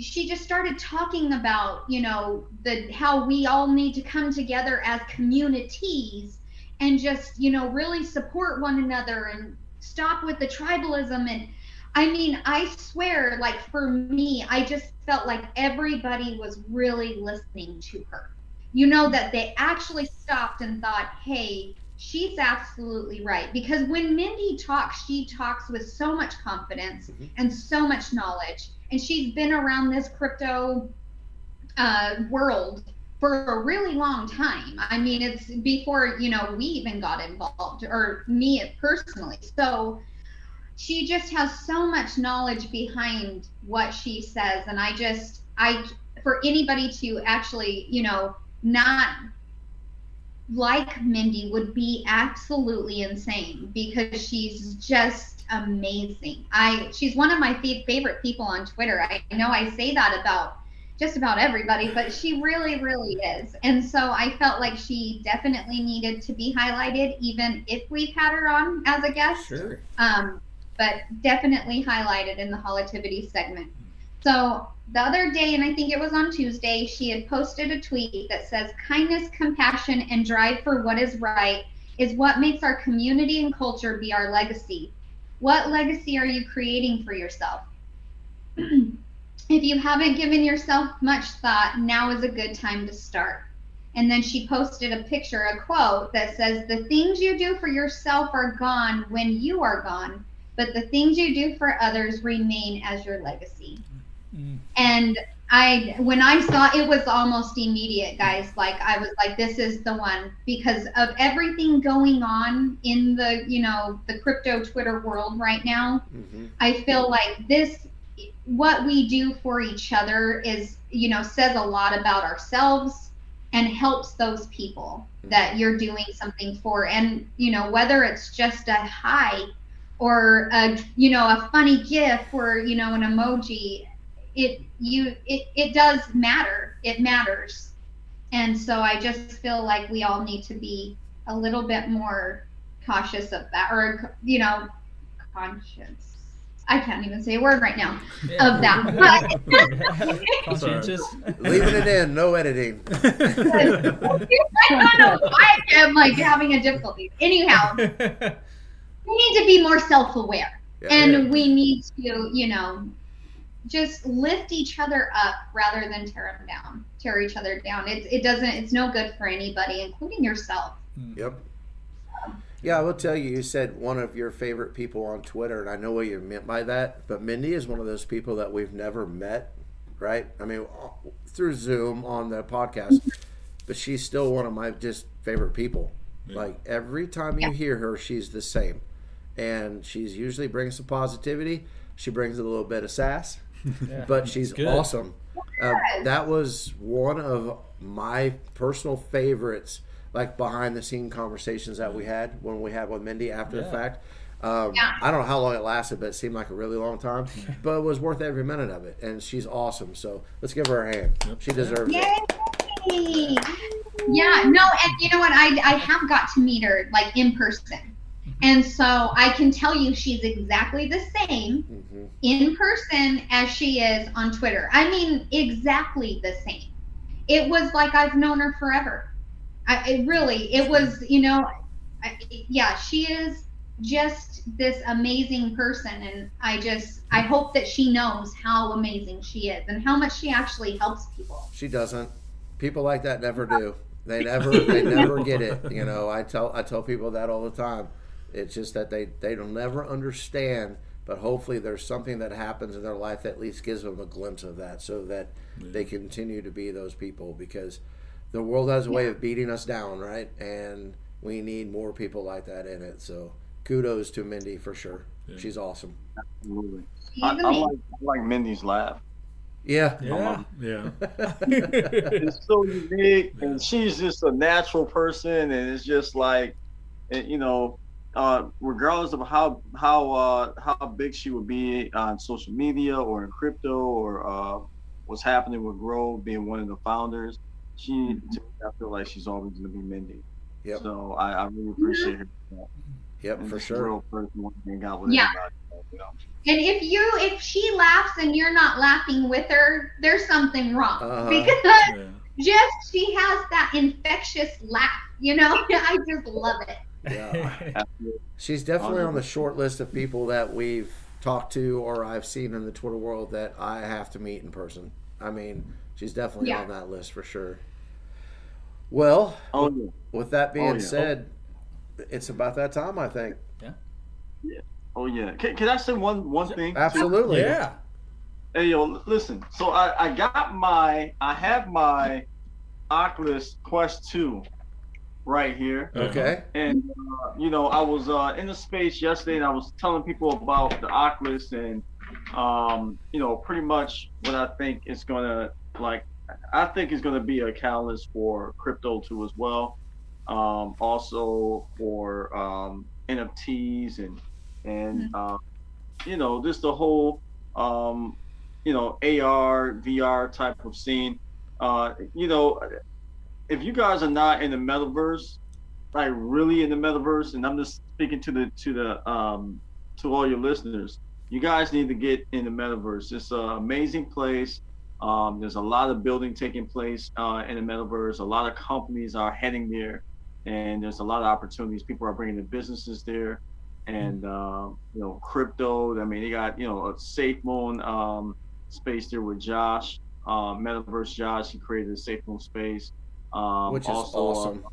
She just started talking about you know the how we all need to come together as communities and just you know really support one another and stop with the tribalism. And i mean i swear like for me i just felt like everybody was really listening to her. You know that they actually stopped and thought hey she's absolutely right. Because when mindy talks she talks with so much confidence Mhm. and so much knowledge and she's been around this crypto uh, world for a really long time. I mean, it's before, you know, we even got involved, or me personally. So she just has so much knowledge behind what she says. And I just, I, for anybody to actually, you know, not like Mindy would be absolutely insane because she's just amazing. I she's one of my favorite people on Twitter. I know I say that about just about everybody, but she really, really is. And so I felt like she definitely needed to be highlighted, even if we've had her on as a guest. Sure. Um, but definitely highlighted in the Hollitivity segment. So the other day, and I think it was on Tuesday, she had posted a tweet that says kindness, compassion, and drive for what is right is what makes our community and culture be our legacy. What legacy are you creating for yourself? if you haven't given yourself much thought, now is a good time to start. And then she posted a picture, a quote that says, The things you do for yourself are gone when you are gone, but the things you do for others remain as your legacy. Mm. And I when I saw it was almost immediate, guys. Like I was like, this is the one because of everything going on in the you know the crypto Twitter world right now. Mm-hmm. I feel like this what we do for each other is you know says a lot about ourselves and helps those people mm-hmm. that you're doing something for and you know whether it's just a hi or a you know a funny gif or you know an emoji it you it, it does matter. It matters. And so i just feel like we all need to be a little bit more cautious of that or you know conscious. I can't even say a word right now yeah. of that conscientious. Leaving it in no editing. I don't know i am like having a difficulty. Anyhow we need to be more self-aware. Yeah, and yeah. we need to you know just lift each other up rather than tear them down, tear each other down. It, it doesn't, it's no good for anybody, including yourself. Hmm. Yep. Yeah, I will tell you, you said one of your favorite people on Twitter, and I know what you meant by that, but Mindy is one of those people that we've never met, right? I mean, through Zoom on the podcast, but she's still one of my just favorite people. Yeah. Like every time you yeah. hear her, she's the same. And she's usually brings some positivity. She brings a little bit of sass but she's awesome. Uh, that was one of my personal favorites, like behind the scene conversations that we had when we had with Mindy after yeah. the fact. Um, yeah. I don't know how long it lasted, but it seemed like a really long time. but it was worth every minute of it, and she's awesome. So let's give her a hand. Yep. She deserves Yay! it. Yeah, no, and you know what? I I have got to meet her like in person. And so I can tell you she's exactly the same mm-hmm. in person as she is on Twitter. I mean, exactly the same. It was like I've known her forever. I, it really, it was, you know, I, yeah, she is just this amazing person. And I just, I hope that she knows how amazing she is and how much she actually helps people. She doesn't. People like that never do. They never, they never get it. You know, I tell, I tell people that all the time it's just that they they don't never understand. But hopefully, there's something that happens in their life that at least gives them a glimpse of that, so that yeah. they continue to be those people. Because the world has a way of beating us down, right? And we need more people like that in it. So kudos to Mindy for sure. Yeah. She's awesome. Absolutely. I, I, like, I like Mindy's laugh. Yeah. Yeah. yeah. it's so unique, and she's just a natural person, and it's just like, eh, you know, uh, regardless of how how uh, how big she would be on social media or in crypto or uh, what's happening with Grove being one of the founders, she mm-hmm. to me, I feel like she's always going to be Mindy. Yep. So I, I really appreciate her. Yep, and for sure. Real person hang out with yeah. You know? And if you if she laughs and you're not laughing with her, there's something wrong uh-huh. because yeah. just she has that infectious laugh. You know, I just love it. Yeah. She's definitely on the short list of people that we've talked to or I've seen in the Twitter world that I have to meet in person. I mean, she's definitely yeah. on that list for sure. Well, oh, yeah. with that oh, being oh, yeah. said, it's about that time, I think. Yeah. Yeah. Oh yeah. Can, can I say one one thing? Absolutely. Yeah. Hey yo, listen. So I I got my I have my Oculus Quest 2 right here. Okay. And uh, you know, I was uh, in the space yesterday, and I was telling people about the Oculus, and um, you know, pretty much what I think is gonna like. I think is going to be a catalyst for crypto too as well. Um, also for um, NFTs and and mm-hmm. uh, you know just the whole um, you know AR VR type of scene. Uh, you know, if you guys are not in the metaverse, like really in the metaverse, and I'm just speaking to the to the um to all your listeners, you guys need to get in the metaverse. It's an amazing place. Um, there's a lot of building taking place uh, in the metaverse. A lot of companies are heading there, and there's a lot of opportunities. People are bringing their businesses there, and uh, you know, crypto. I mean, they got you know a Safe Moon um, space there with Josh, uh, Metaverse Josh. He created a Safe Moon space, um, Which is also, awesome.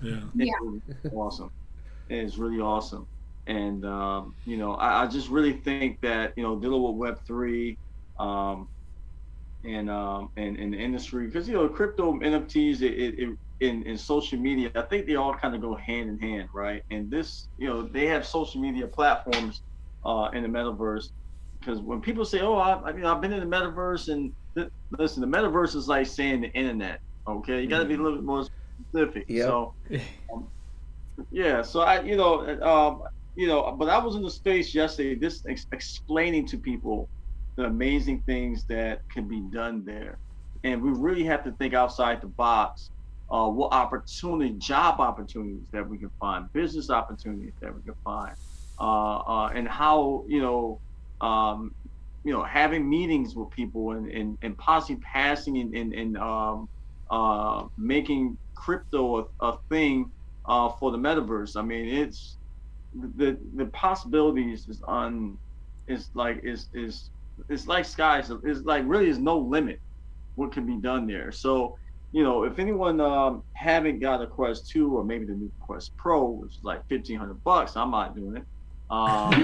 Yeah. Yeah. Awesome. It's really awesome. And um, you know, I, I just really think that you know, dealing with Web three, um, and um, and in the industry, because you know, crypto NFTs, it, it, it in in social media, I think they all kind of go hand in hand, right? And this, you know, they have social media platforms uh, in the metaverse. Because when people say, "Oh, I, I, you know, I've been in the metaverse," and th- listen, the metaverse is like saying the internet. Okay, you got to be a little bit more specific. Yep. So, um, yeah. So I, you know, um, you know, but I was in the space yesterday, just ex- explaining to people the amazing things that can be done there, and we really have to think outside the box. Uh, what opportunity, job opportunities that we can find, business opportunities that we can find, uh, uh, and how you know, um, you know, having meetings with people and and, and possibly passing and and, and um, uh, making crypto a, a thing uh, for the metaverse. I mean, it's the the possibilities is on is like is is it's like skies. It's like really is no limit what can be done there. So you know, if anyone um, haven't got a Quest two or maybe the new Quest Pro, which is like fifteen hundred bucks, I'm not doing it. Um,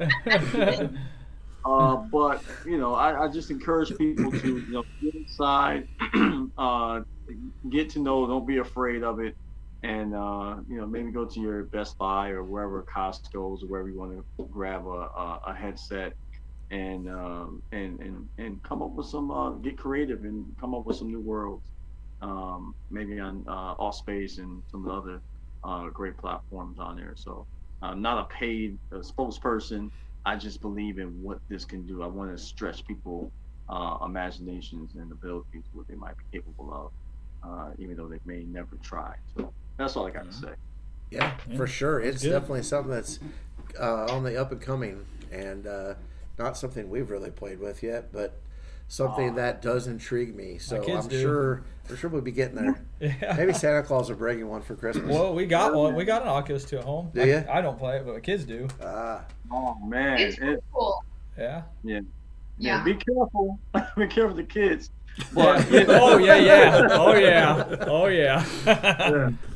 uh, but you know, I, I just encourage people to you know get inside, uh, get to know. Don't be afraid of it, and uh, you know maybe go to your Best Buy or wherever Costco's or wherever you want to grab a, a, a headset, and um, and and and come up with some uh, get creative and come up with some new worlds. Um, maybe on uh, Altspace and some of the other uh, great platforms on there. So I'm not a paid uh, spokesperson. I just believe in what this can do. I want to stretch people uh, imaginations and abilities, what they might be capable of, uh, even though they may never try. So that's all I got to say. Yeah, Yeah, for sure. It's good. definitely something that's uh, on the up and coming, and uh, not something we've really played with yet, but something Aw. that does intrigue me. So I'm do. sure, I'm sure we'll be getting there. Yeah. Maybe Santa Claus will bring you one for Christmas. Well, we got one. We got an Oculus 2 at home. Do I, ya? I don't play it, but my kids do. Ah, Oh man, It's it, cool. Yeah. yeah, Yeah. Be careful. be careful of the kids. Yeah. Oh yeah, yeah. Oh yeah. Oh yeah.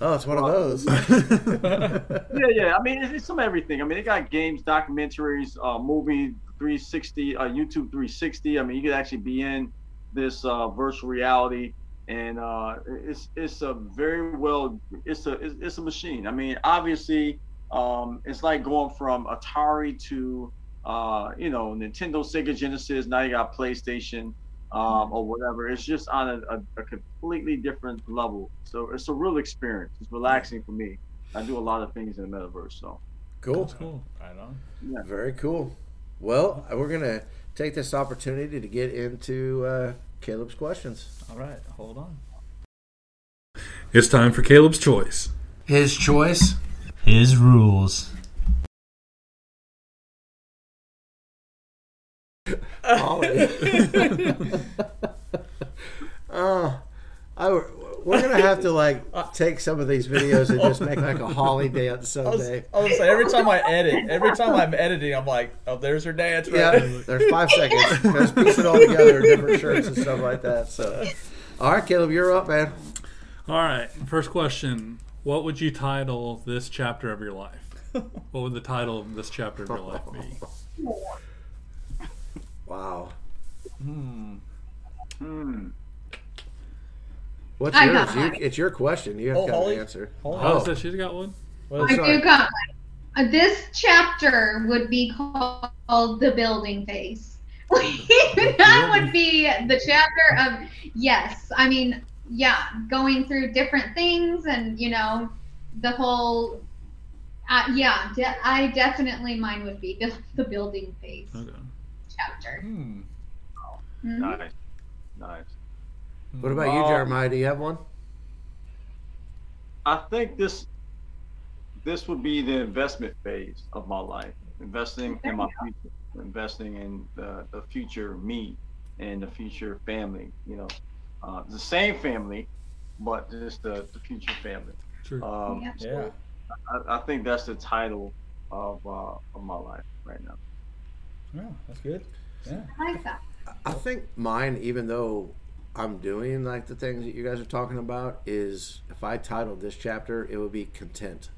oh, it's one of those. yeah, yeah. I mean, it's, it's some everything. I mean, they got games, documentaries, uh, movie 360, uh, YouTube 360. I mean, you could actually be in this uh, virtual reality, and uh, it's it's a very well. It's a it's, it's a machine. I mean, obviously, um, it's like going from Atari to uh, you know Nintendo, Sega Genesis. Now you got PlayStation. Um, or whatever. It's just on a, a, a completely different level. So it's a real experience. It's relaxing for me. I do a lot of things in the metaverse. So cool. cool. Right on. Very cool. Well, we're gonna take this opportunity to get into uh, Caleb's questions. All right. Hold on. It's time for Caleb's choice. His choice. His rules. Oh, I, we're gonna have to like take some of these videos and just make like a holly dance I was, someday. I was say every time I edit, every time I'm editing, I'm like, oh, there's her dance. Right Yeah, there's five seconds. Just piece it all together, different shirts and stuff like that. So, all right, Caleb, you're up, man. All right. First question. What would you title this chapter of your life? What would the title of this chapter of your life be? Wow. Hmm. hmm. What's I yours? You, it's your question. You have Oh, got Holly? an answer. Hold Oh, on. so she's got one? What I sorry. do got one. Uh, this chapter would be called the building phase. that would be the chapter of yes. I mean, yeah, going through different things and you know the whole. Uh, yeah, de- I definitely mine would be the, the building phase Okay. chapter. hmm. Mhm. Nice, nice. What about you, Um, Jeremiah? Do you have one? I think this this would be the investment phase of my life. Investing in my future, investing in the, the future me and the future family. You know, uh, the same family, but just the, the future family. True. Um, Yeah. so Yeah. I, I think that's the title of uh, of my life right now. Yeah, that's good. Yeah. I like that. I think mine, even though I'm doing like the things that you guys are talking about, is if I titled this chapter, it would be content.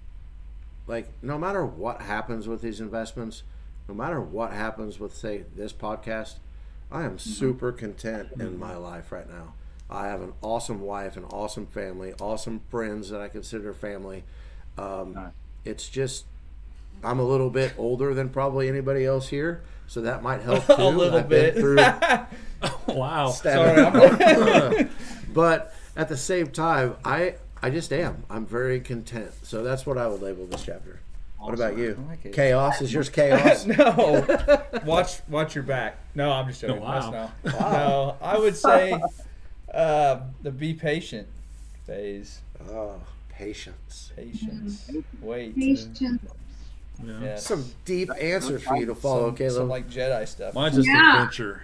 Like, no matter what happens with these investments, no matter what happens with, say, this podcast, I am super content in my life right now. I have an awesome wife, an awesome family, awesome friends that I consider family. Um. It's just, I'm a little bit older than probably anybody else here, so that might help too. A little I've been bit. through wow. Sorry, I'm but at the same time, I I just am. I'm very content. So that's what I would label this chapter. What about you? Like. Chaos is yours. Chaos. no. Watch watch your back. No, I'm just joking. Wow. That's no. No, I would say uh, the be patient phase. oh, patience. Patience. Wait. Patience. Yeah. Yeah. Some deep answers for you to follow, some, Caleb. some like Jedi stuff. Mine's just Yeah. adventure.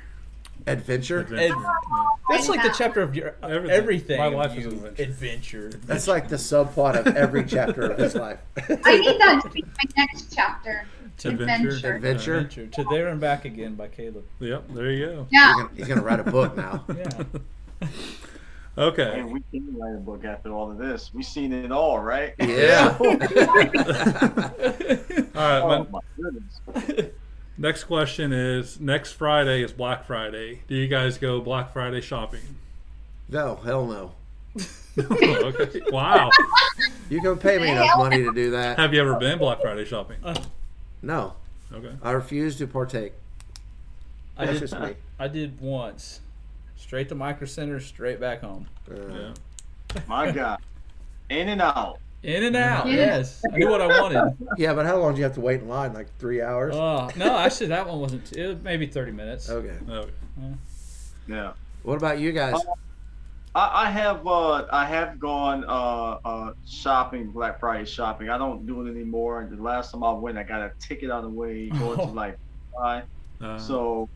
Adventure. Adventure. Ed- yeah. That's like the chapter of your uh, Everything. everything. My of life is you, adventure. adventure. That's like the subplot of every chapter of his life. I need that to be my next chapter. Adventure. Adventure. Adventure. Adventure. To there and back again by Caleb. Yep. There you go. Yeah. He's gonna, he's gonna write a book now. Yeah. Okay. And we can write a book after all of this. We've seen it all, right? Yeah. All right. Oh My my goodness. Next question is: Next Friday is Black Friday. Do you guys go Black Friday shopping? no, hell no. okay. Wow. You can pay me enough money to do that. Have you ever been Black Friday shopping? No, Okay. I refuse to partake. I That's did. just me. I did once. Straight to Micro Center, straight back home. Uh, Yeah. My God. In and out. In and out. Yeah. Yes, I knew what I wanted. Yeah, but how long do you have to wait in line? Like three hours? Oh no, actually that one wasn't. It was maybe thirty minutes. Okay. Okay. Yeah. What about you guys? I, I have uh I have gone uh uh shopping Black Friday shopping. I don't do it anymore. The last time I went, I got a ticket on the way going to like buy. Uh, So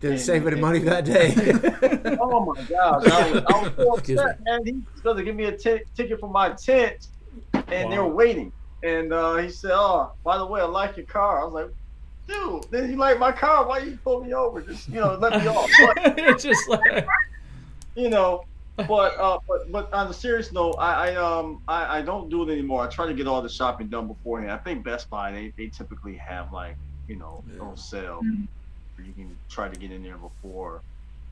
Didn't save any money that day. oh my gosh, I was, I was so upset, man. He was supposed to give me a ticket for my tent, and they were waiting. And uh, he said, "Oh, by the way, I like your car." I was like, "Dude, then you like my car? Why you pull me over? Just you know, let me off." But, it's just like you know, but uh, but but on a serious note, I, I um I, I don't do it anymore. I try to get all the shopping done beforehand. I think Best Buy they, they typically have like you know Yeah. on sale, Mhm. you can try to get in there before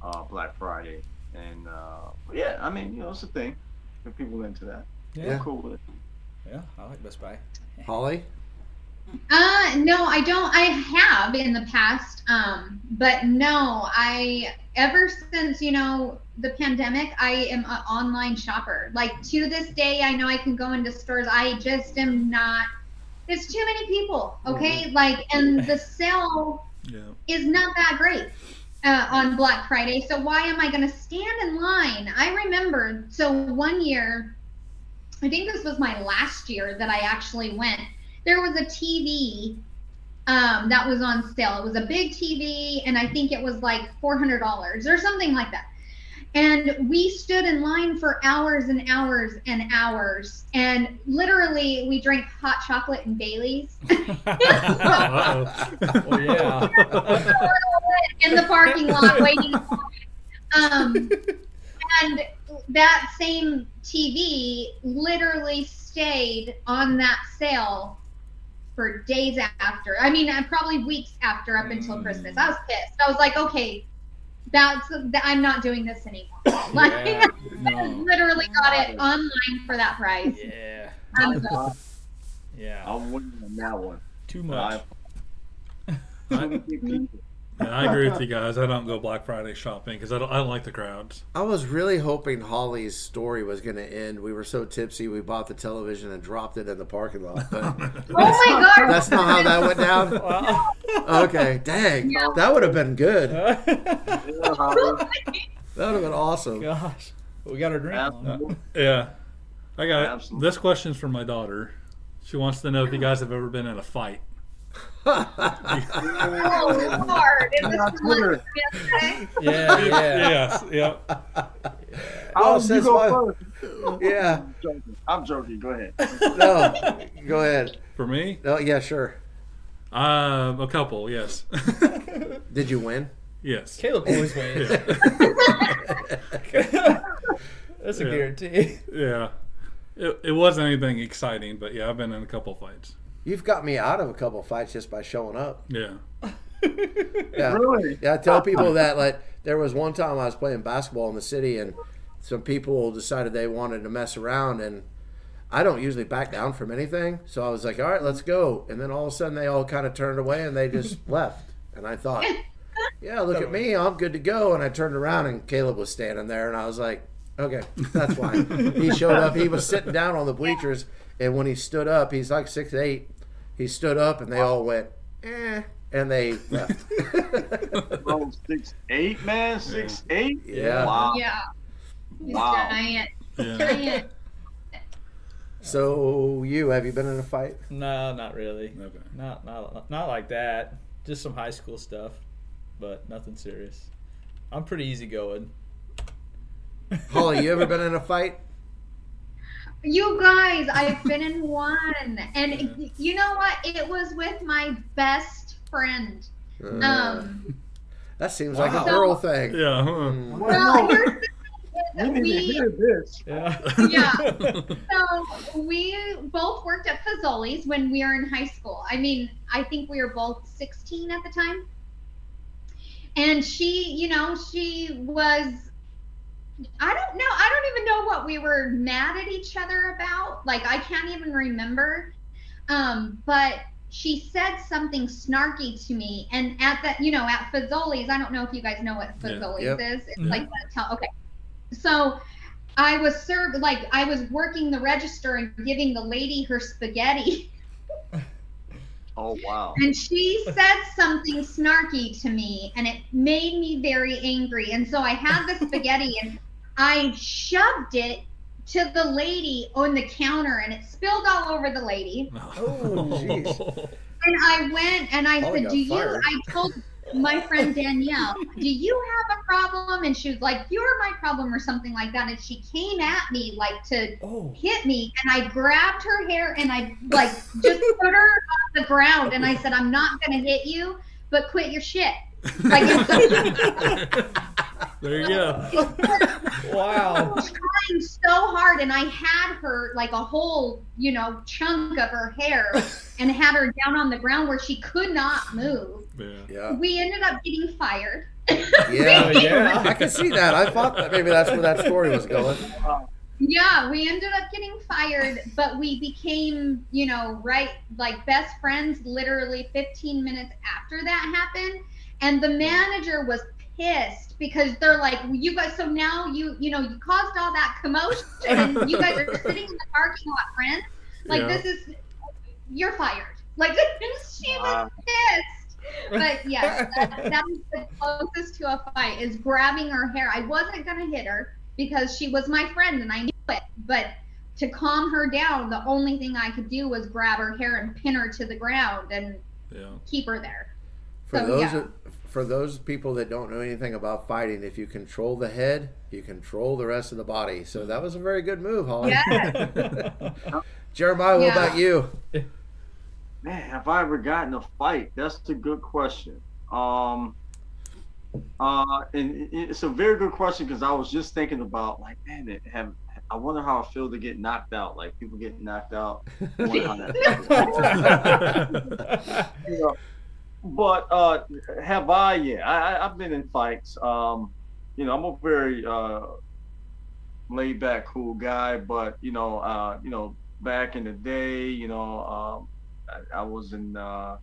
uh, Black Friday. And uh, yeah, I mean you know it's a thing. If people into that, yeah, I'm cool with it. yeah. I like Best Buy. Holly? Uh, no, I don't. I have in the past, um, but no, I ever since you know the pandemic, I am an online shopper. Like to this day, I know I can go into stores. I just am not. There's too many people. Okay, like, and the sale yeah. is not that great uh, on Black Friday. So why am I going to stand in line? I remember. So one year, I think this was my last year that I actually went. There was a TV um, that was on sale. It was a big TV, and I think it was like four hundred dollars or something like that. And we stood in line for hours and hours and hours, and literally we drank hot chocolate and Bailey's. Uh-oh. Well, yeah. in the parking lot waiting. Um, and that same TV literally stayed on that sale for days after. I mean, probably weeks after up until Mm. Christmas. I was pissed. I was like, okay, that's that, I'm not doing this anymore. Like, Yeah, I no. literally got it online for that price. Yeah. I'm done. Yeah. I'm winning on that one. Too much. I, too many people. Yeah, I agree with you guys. I don't go Black Friday shopping because I don't, I don't like the crowds. I was really hoping Holly's story was going to end. We were so tipsy, we bought the television and dropped it in the parking lot. But Oh my god! that's not how that went down. Well, Okay, dang. That would have been good. That would have been awesome. Gosh, we got our drink on. Absolutely. Yeah. I got it. Absolutely. This question's from my daughter. She wants to know if you guys have ever been in a fight. Oh, Lord! Is this the one Twitter. Yeah, yeah. Yes. Yep. How Well, did you go first? Yeah. I'm joking. I'm joking. Go ahead. No. Go ahead. For me, Oh yeah, sure. uh, a couple. Yes, Did you win? yes. Caleb always wins. That's a Yeah. guarantee. Yeah. It, it wasn't anything exciting, but yeah, I've been in a couple fights. You've got me out of a couple fights just by showing up. Yeah. Yeah. Really? Yeah, I tell people that like there was one time I was playing basketball in the city and some people decided they wanted to mess around and I don't usually back down from anything. So I was like, "All right, let's go." And then all of a sudden they all kind of turned away and they just left. And I thought, "Yeah, look at me. I'm good to go." And I turned around and Caleb was standing there and I was like, "Okay, that's fine." he showed up. He was sitting down on the bleachers and when he stood up, he's like 6'8". He stood up and they all went, "Eh." And they left. Bro, six eight, man, six eight. Yeah. Wow. Yeah. He's Wow. giant. Yeah. Giant. So you have you been in a fight? No, not really. Okay. Not not not like that. Just some high school stuff, but nothing serious. I'm pretty easygoing. Holly, you ever been in a fight? You guys, I've been in one, and you know what? It was with my best friend. Uh, Um, that seems like a Wow. girl thing. Yeah. huh. Mm. well, here's the We need to We, hear this. Yeah. yeah. So we both worked at Fazoli's when we were in high school. I mean, I think we were both 16 at the time. And she, you know, she was I don't know. I don't even know what we were mad at each other about. Like I can't even remember. Um, but she said something snarky to me and at that, you know, at Fazoli's, I don't know if you guys know what Yeah. Fazoli's Yep. is. It's Mhm. like that tell okay. So I was served like I was working the register and giving the lady her spaghetti, Oh wow. and she said something snarky to me, and it made me very angry. And so I had the spaghetti and I shoved it to the lady on the counter, and it spilled all over the lady. Oh, jeez. And I went and I said, "Do you?" I told my friend Danielle, "Do you have a problem?" And she was like, "You're my problem," or something like that. And she came at me like to Oh. hit me, and I grabbed her hair and I like just put her on the ground, and I said, "I'm not gonna hit you, but quit your shit." Like it's there you go. Wow. I was trying so hard, and I had her like a whole, you know, chunk of her hair, and had her down on the ground where she could not move. Yeah. Yeah. We ended up getting fired. Yeah. Yeah. I can see that. I thought that maybe that's where that story was going. Yeah, we ended up getting fired, but we became, you know, right, like best friends literally 15 minutes after that happened. And the manager was pissed because they're like, you guys, so now you, you know, you caused all that commotion and you guys are sitting in the parking lot, friends. Like, Yeah. this is, you're fired. Like, she was Wow. pissed. But yeah, that, that is the closest to a fight is grabbing her hair. I wasn't gonna hit her because she was my friend and I knew it. But to calm her down, the only thing I could do was grab her hair and pin her to the ground and Yeah. keep her there. For So, those yeah. for those people that don't know anything about fighting, if you control the head, you control the rest of the body. So that was a very good move, Holly. Yes. Jeremiah, what about you? Man, have I ever gotten a fight? That's a good question. Um, uh, and it's a very good question because I was just thinking about like, man, it have I wonder how I feel to get knocked out. Like people get knocked out. I wonder how that feels. You know, but uh, have I? Yeah, I, I've been in fights. Um, you know, I'm a very uh, laid back, cool guy. But you know, uh, you know, back in the day, you know, um, I, I was in uh,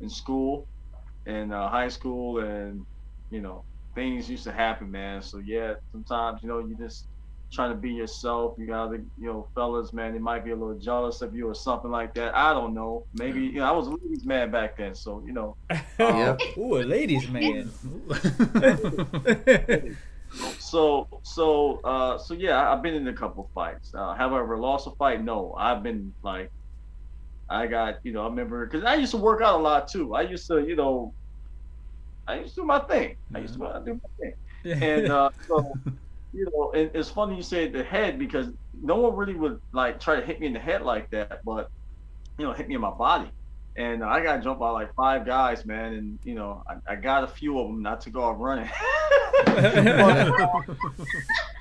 in school, in uh, high school, and you know, things used to happen, man. So yeah, sometimes you know, you just trying to be yourself. You got to, you know, fellas, man, they might be a little jealous of you or something like that. I don't know. Maybe you know, I was a ladies' man back then, so you know. Yeah. Ooh, a ladies' man. So so uh so yeah, I've been in a couple fights. Uh, however, lost a fight? No, I've been like, I got you know I remember because I used to work out a lot too. I used to you know, I used to do my thing. I used to do my thing. And uh, so you know, and it's funny you say the head because no one really would like try to hit me in the head like that, but you know, hit me in my body. And I got jumped by like five guys, man, and you know, I, I got a few of them not to go off running.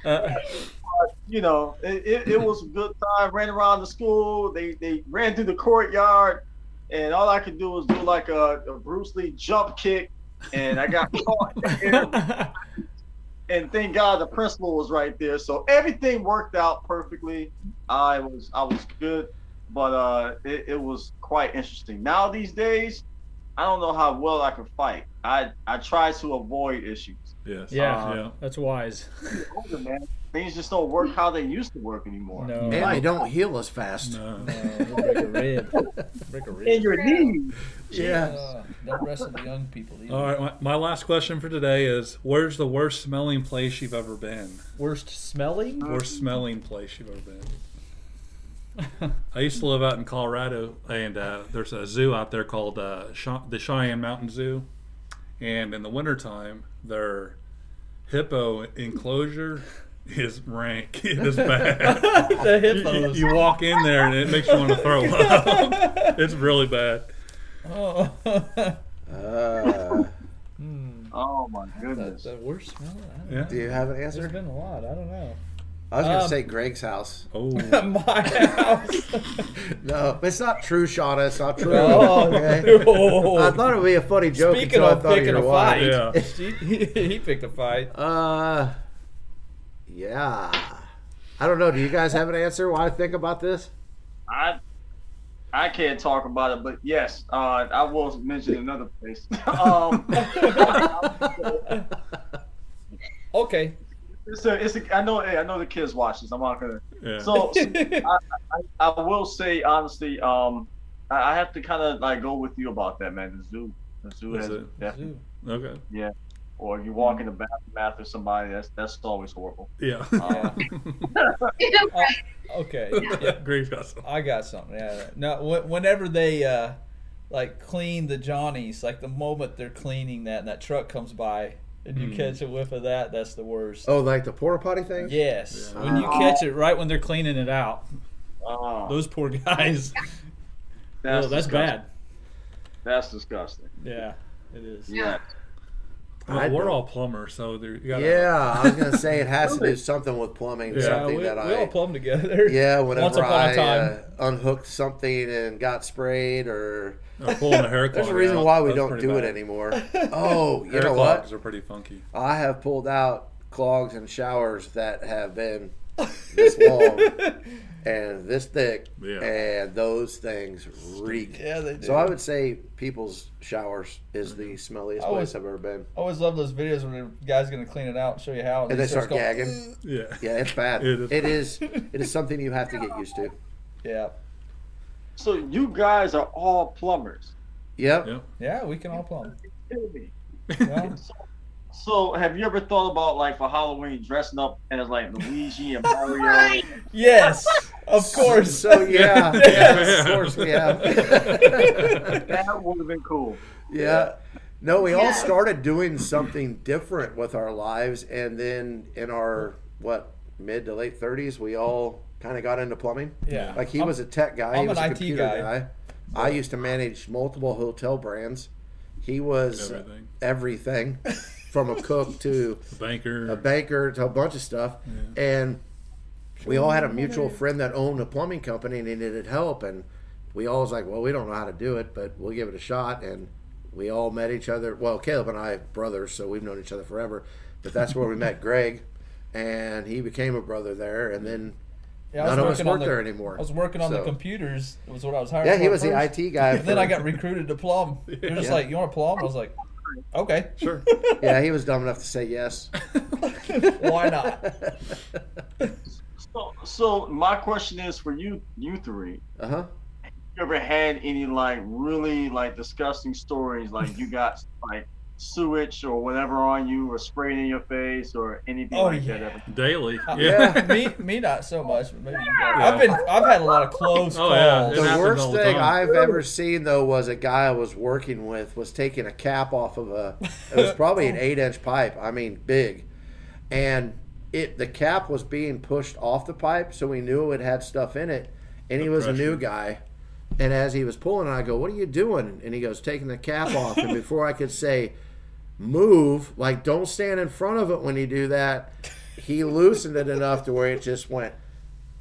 Uh, you know, it, it, it was a good time. Ran around the school. They they ran through the courtyard, and all I could do was do like a, a Bruce Lee jump kick, and I got caught. and thank God the principal was right there, so everything worked out perfectly. I was I was good, but uh, it, it was quite interesting. Now these days, I don't know how well I can fight. I I try to avoid issues. Yes. yeah, Yeah. that's wise. Older man, things just don't work how they used to work anymore. No, And they don't heal as fast. No. no, break a rib. Break a rib. In your knees. Yeah. Uh, don't wrestle the young people. Either. All right. My, my last question for today is: Where's the worst smelling place you've ever been? Worst smelling? Worst smelling place you've ever been? I used to live out in Colorado, and uh, there's a zoo out there called uh, the Cheyenne Mountain Zoo. And in the wintertime, their hippo enclosure is rank. It is bad. the You- you, hippos. you walk in there and it makes you want to throw up. it's really bad. Oh. Uh. Oh my the, goodness. the worst smell? Don't. Yeah. do you have an There's answer? been a lot. I don't know. I was going to Um, say Greg's house. Oh. My house. No, it's not true, Shauna. It's not true. Oh, okay? no. I thought it would be a funny joke Speaking until I of thought of picking your a wife. fight, Yeah. he, he picked a fight. Uh, yeah. I don't know. Do you guys have an answer? Why I think about this? I I can't talk about it, but yes, uh, I will mention another place. um, Okay. it's a, it's a, I know, hey, I know the kids watch this. I'm not gonna. Yeah. So, so I, I, I will say honestly, um, I, I have to kind of like go with you about that, man. The zoo, the zoo Is has it? definitely, okay. Yeah. Or you walk in the bathroom after somebody, that's that's always horrible. Yeah. Uh, right. Okay. Yeah. Greg's got some. I got something. Yeah. No. wh- Whenever they uh, like clean the Johnnies, like the moment they're cleaning that, and that truck comes by, and you Mm. catch a whiff of that, that's the worst. Oh, like the porta potty thing? Yes. Yeah. When you catch it right when they're cleaning it out, uh, those poor guys. that's oh, that's disgusting. bad. That's disgusting. Yeah, it is. Yeah. Well, I we're don't- all plumbers, so there, you gotta, Yeah, I was gonna say it has to do something with plumbing. Yeah, Yeah, something we, that we I all plumb together. yeah. Once Whenever upon a I time. uh, unhooked something and got sprayed, or Or pulling a hair there's a reason out. why we That's don't pretty do it anymore. Oh, you Hair know what? clogs are pretty funky. I have pulled out clogs and showers that have been this long and this thick, Yeah. and those things reek. Yeah, they do. So I would say people's showers is the mm-hmm. smelliest I was- place I've ever been. I always love those videos when the guy's gonna clean it out and show you how, And he they starts start going, gagging. Yeah. Yeah, it's bad. It is It is. It is something you have to get used to. Yeah, So you guys are all plumbers. Yep. Yep. yeah, we can all plumb. Kidding me. Yeah. So, so have you ever thought about like for Halloween dressing up as like Luigi and Mario? Right. yes, of course. So yeah, yeah, of course we have. That would have been cool. yeah. No, we all started doing something different with our lives, and then in our what mid to late thirties, we all kind of got into plumbing. Yeah. Like he I'm- was a tech guy. I'm he was an a IT computer guy. guy. I used to manage multiple hotel brands. He was Everything. everything from a cook to A banker. a banker to a bunch of stuff. And we all had a mutual friend that owned a plumbing company and he needed help. And we all was like, well, we don't know how to do it, but we'll give it a shot. And we all met each other. Well, Caleb and I are brothers, so we've known each other forever. But that's where we met Greg. And he became a brother there. And then Yeah, I was none of us working on work the- there anymore. I was working on the So- computers. Was what I was hired. Yeah, for he was the. IT guy. And then I got recruited to plumb. They're just Yeah. like, "You want to plumb?" I was like, "Okay, Sure. Yeah, he was dumb enough to say yes. why not?" So, so my question is for you, you three. Uh huh. You ever had any like really like disgusting stories? Like you got like sewage or whatever on you, or sprayed in your face, or anything Oh, like yeah. that? Ever? Daily. Uh, Yeah. me, me, not so much. But maybe. Yeah. I've been, I've had a lot of close Oh, yeah. It The worst the thing time. I've ever seen though was a guy I was working with was taking a cap off of a. It was probably an eight inch pipe. I mean, big, and it the cap was being pushed off the pipe, so we knew it had stuff in it. And he The was a new guy. And as he was pulling, I go, "What are you doing?" And he goes, "Taking the cap off." and before I could say, "Move," like don't stand in front of it when you do that, he loosened it enough to where it just went.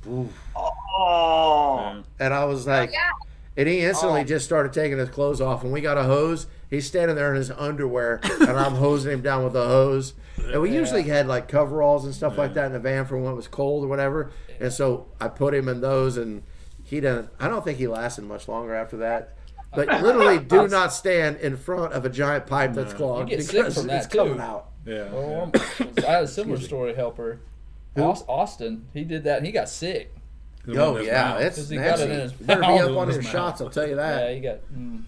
Oof. Oh, And I was oh, like, yeah. and he instantly oh. just started taking his clothes off. And we got a hose. He's standing there in his underwear, and I'm hosing him down with a hose. And we usually had like coveralls and stuff like that in the van for when it was cold or whatever. And so I put him in those, and he didn't. I don't think he lasted much longer after that. But literally, do not stand in front of a giant pipe that's clogged You get sick from that, it's coming out. Yeah. Well, I had a similar story helper. Aus- Austin, he did that and he got sick. The one Oh that's yeah, now. it's 'Cause he got it nasty. in his You better be up on His your shots. I'll tell you that. Yeah, that. he got. Mm.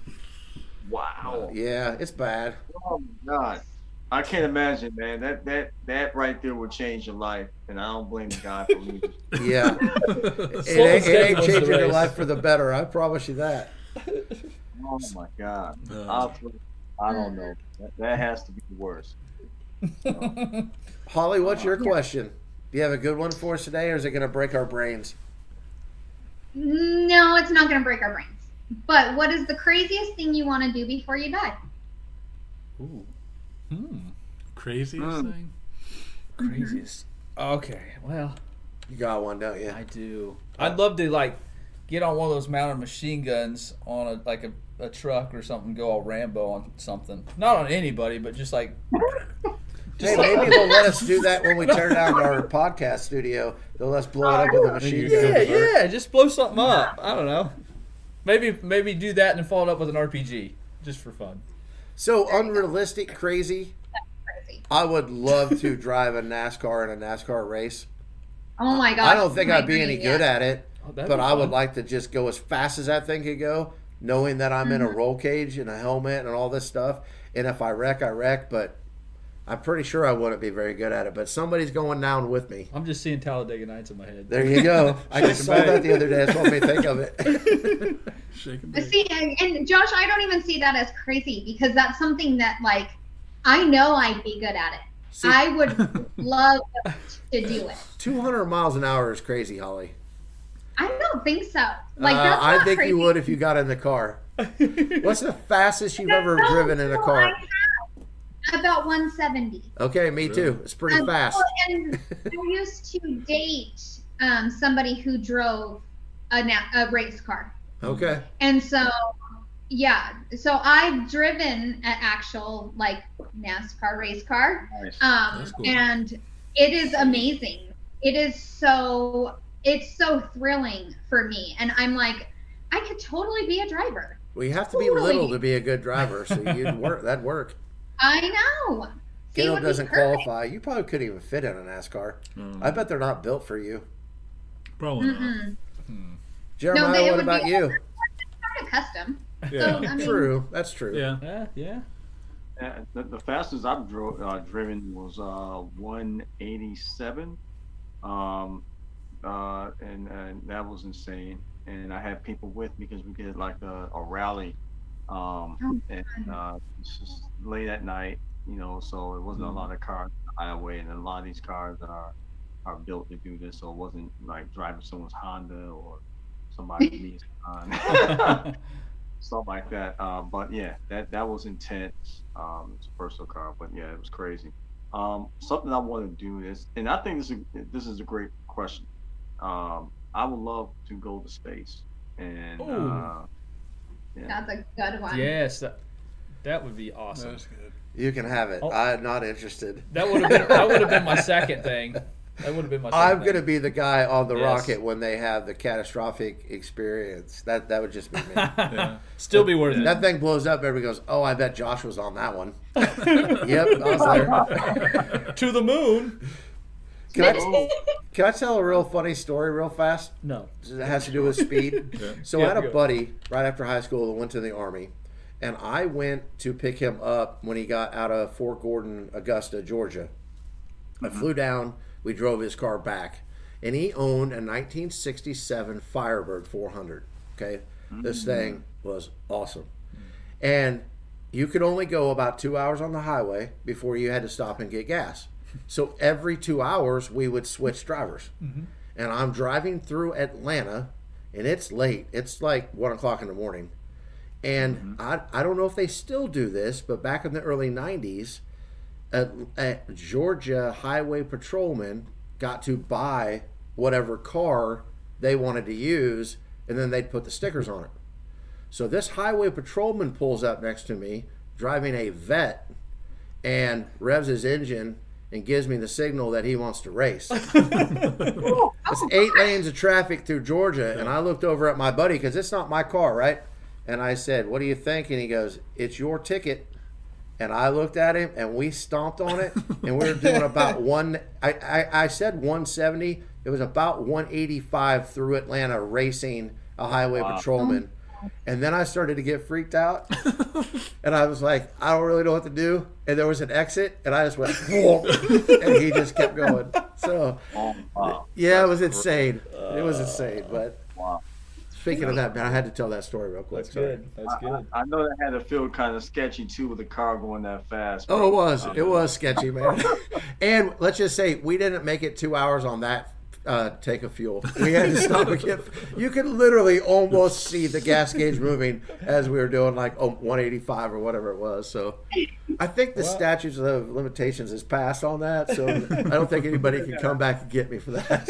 wow. Yeah, it's bad. Oh my God. I can't imagine, man. That that that right there would change your life, and I don't blame the guy for leaving. Yeah, it, Slow and ain't, it ain't changing your life for the better. I promise you that. Oh my God. Uh, I'll, I don't know. That, that has to be the worst. Holly, what's your question? Do you have a good one for us today, or is it going to break our brains? No, it's not going to break our brains. But what is the craziest thing you want to do before you die? Ooh, Hmm. craziest Mm. thing? Craziest. Okay, well, You got one, don't you? I do. I'd love to like get on one of those mounted machine guns on a like a, a truck or something, go all Rambo on something. Not on anybody, but just like Hey, maybe they'll let us do that when we tear down our podcast studio. They'll let us blow it up with a machine gun. yeah, yeah, just blow something up. I don't know. Maybe maybe do that and follow it up with an RPG just for fun. So unrealistic, crazy. Crazy. I would love to drive a NASCAR in a NASCAR race. Oh my god! I don't think I'd be any dream, good at it, Oh, but I would like to just go as fast as that thing could go, knowing that I'm in Mm-hmm. a roll cage and a helmet and all this stuff. And if I wreck, I wreck. But I'm pretty sure I wouldn't be very good at it. But somebody's going down with me. I'm just seeing Talladega Nights in my head. There you go. I just saw Shaking that the other day. That's what made me think of it. Shaking But. See, and, and Josh, I don't even see that as crazy because that's something that, like, I know I'd be good at it. See, I would love to do it. 200 miles an hour is crazy, Holly. I don't think so. Like, Uh, I not think crazy. you would if you got in the car. What's the fastest you've ever No, driven in a car? I have about 170. Okay, me too. It's pretty Um, fast. well, and I used to date um, somebody who drove a, na- a race car. Okay. And so, yeah, so I've driven an actual like NASCAR race car. Nice. Um, That's cool. and it is amazing. It is so, it's so thrilling for me. And I'm like, I could totally be a driver. Well, you have to be little to be a good driver, so you'd work. That'd work. I know. See, it Caleb would be doesn't qualify. You probably couldn't even fit in a NASCAR. Mm, I bet they're not built for you. probably not. Mm-mm. Jeremiah, they what about you? Kind of custom. Yeah. So, I mean, True. That's true. Yeah. Yeah, yeah. Uh, the, the fastest I've dro- uh, driven was uh, 187, um, uh, and, and that was insane. And I had people with me because we did like a, a rally, um, Oh, and uh, it's just late at night, you know. So it wasn't a lot of cars on the highway, and a lot of these cars are are built to do this. So it wasn't like driving someone's Honda or somebody's Nissan. something like that. Uh, but yeah, that that was intense. Um, it's a personal car, but yeah, it was crazy. Um, something I want to do is, and I think this is this is a great question. Um, I would love to go to space, and uh, yeah, That's a good one. Yes, that, that would be awesome. That's good. You can have it. Oh. I'm not interested. That would have been that would have been my second thing. That would have been my. Second I'm gonna be the guy on the Yes. rocket when they have the catastrophic experience. That that would just be me. Yeah. Still be worth it. that thing blows up. Everybody goes, "Oh, I bet Josh was on that one." yep, I was there. to the moon. Can I, oh. can I tell a real funny story real fast? No. It has to do with speed. Yeah. So Yeah, I had a go. buddy right after high school that went to the army, and I went to pick him up when he got out of Fort Gordon, Augusta, Georgia. I mm-hmm. flew down. We drove his car back, and he owned a 1967 Firebird 400. Okay, this mm-hmm. thing was awesome, and you could only go about two hours on the highway before you had to stop and get gas. So every two hours, we would switch drivers. Mm-hmm. And I'm driving through Atlanta, and it's late. It's like one o'clock in the morning. And mm-hmm. I, I don't know if they still do this, but back in the early 90s, a, a Georgia highway patrolman got to buy whatever car they wanted to use, and then they'd put the stickers on it. So this highway patrolman pulls up next to me, driving a Vette, and revs his engine and gives me the signal that he wants to race. Oh, it's eight lanes of traffic through Georgia, and I looked over at my buddy because it's not my car, right? And I said, "What do you think?" And he goes, "It's your ticket." And I looked at him, and we stomped on it, and we were doing about one. I, I, I said 170. It was about 185 through Atlanta, racing a highway patrolman. And then I started to get freaked out, and I was like, I don't really know what to do. And there was an exit, and I just went, and he just kept going. So, Oh, wow. yeah, it was insane. It was insane. But Wow. speaking of that, man, I had to tell that story real quick. That's Sorry. good. That's good. I know that had to feel kind of sketchy too with the car going that fast. Oh, it was. Uh, it was sketchy, man. and let's just say we didn't make it two hours on that uh, take a fuel. We had to stop and get. You could literally almost see the gas gauge moving as we were doing like oh, 185 or whatever it was. So I think the Well- statutes of limitations is passed on that. So I don't think anybody can come back and get me for that.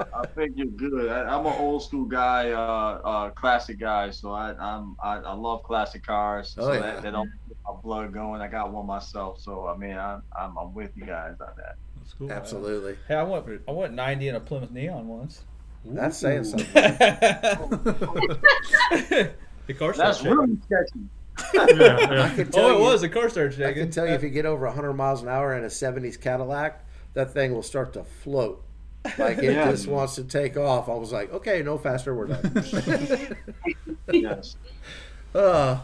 I think you're good. I, I'm an old school guy, uh, uh, classic guy. So I, I'm, I, I love classic cars. Oh, so yeah. that, that don't get my blood going. I got one myself. So I mean, I'm, I'm, I'm with you guys on that. That's cool. Absolutely. Hey, I went I went 90 in a Plymouth Neon once. That's saying something. the car That's started shaking. really sketchy. Yeah, yeah. Oh, it you- was. The car started I can tell you if you get over 100 miles an hour in a 70s Cadillac, that thing will start to float. Like it Yeah. just wants to take off. I was like, okay, no faster, we're done. Yes. uh, All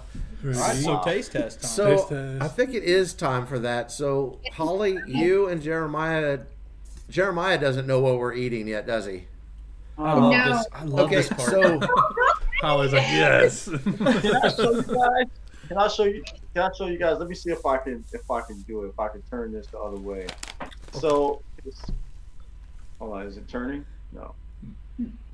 right, so Wow. taste test time. so Taste test. I think it is time for that. So Holly, you and Jeremiah, Jeremiah doesn't know what we're eating yet, does he? I love No. this. I love Okay, this part. so Holly's like, yes. Can I show you guys? Can I show you? Can I show you guys? Let me see if I can if I can do it. If I can turn this the other way. So, it's, hold on. Is it turning? No.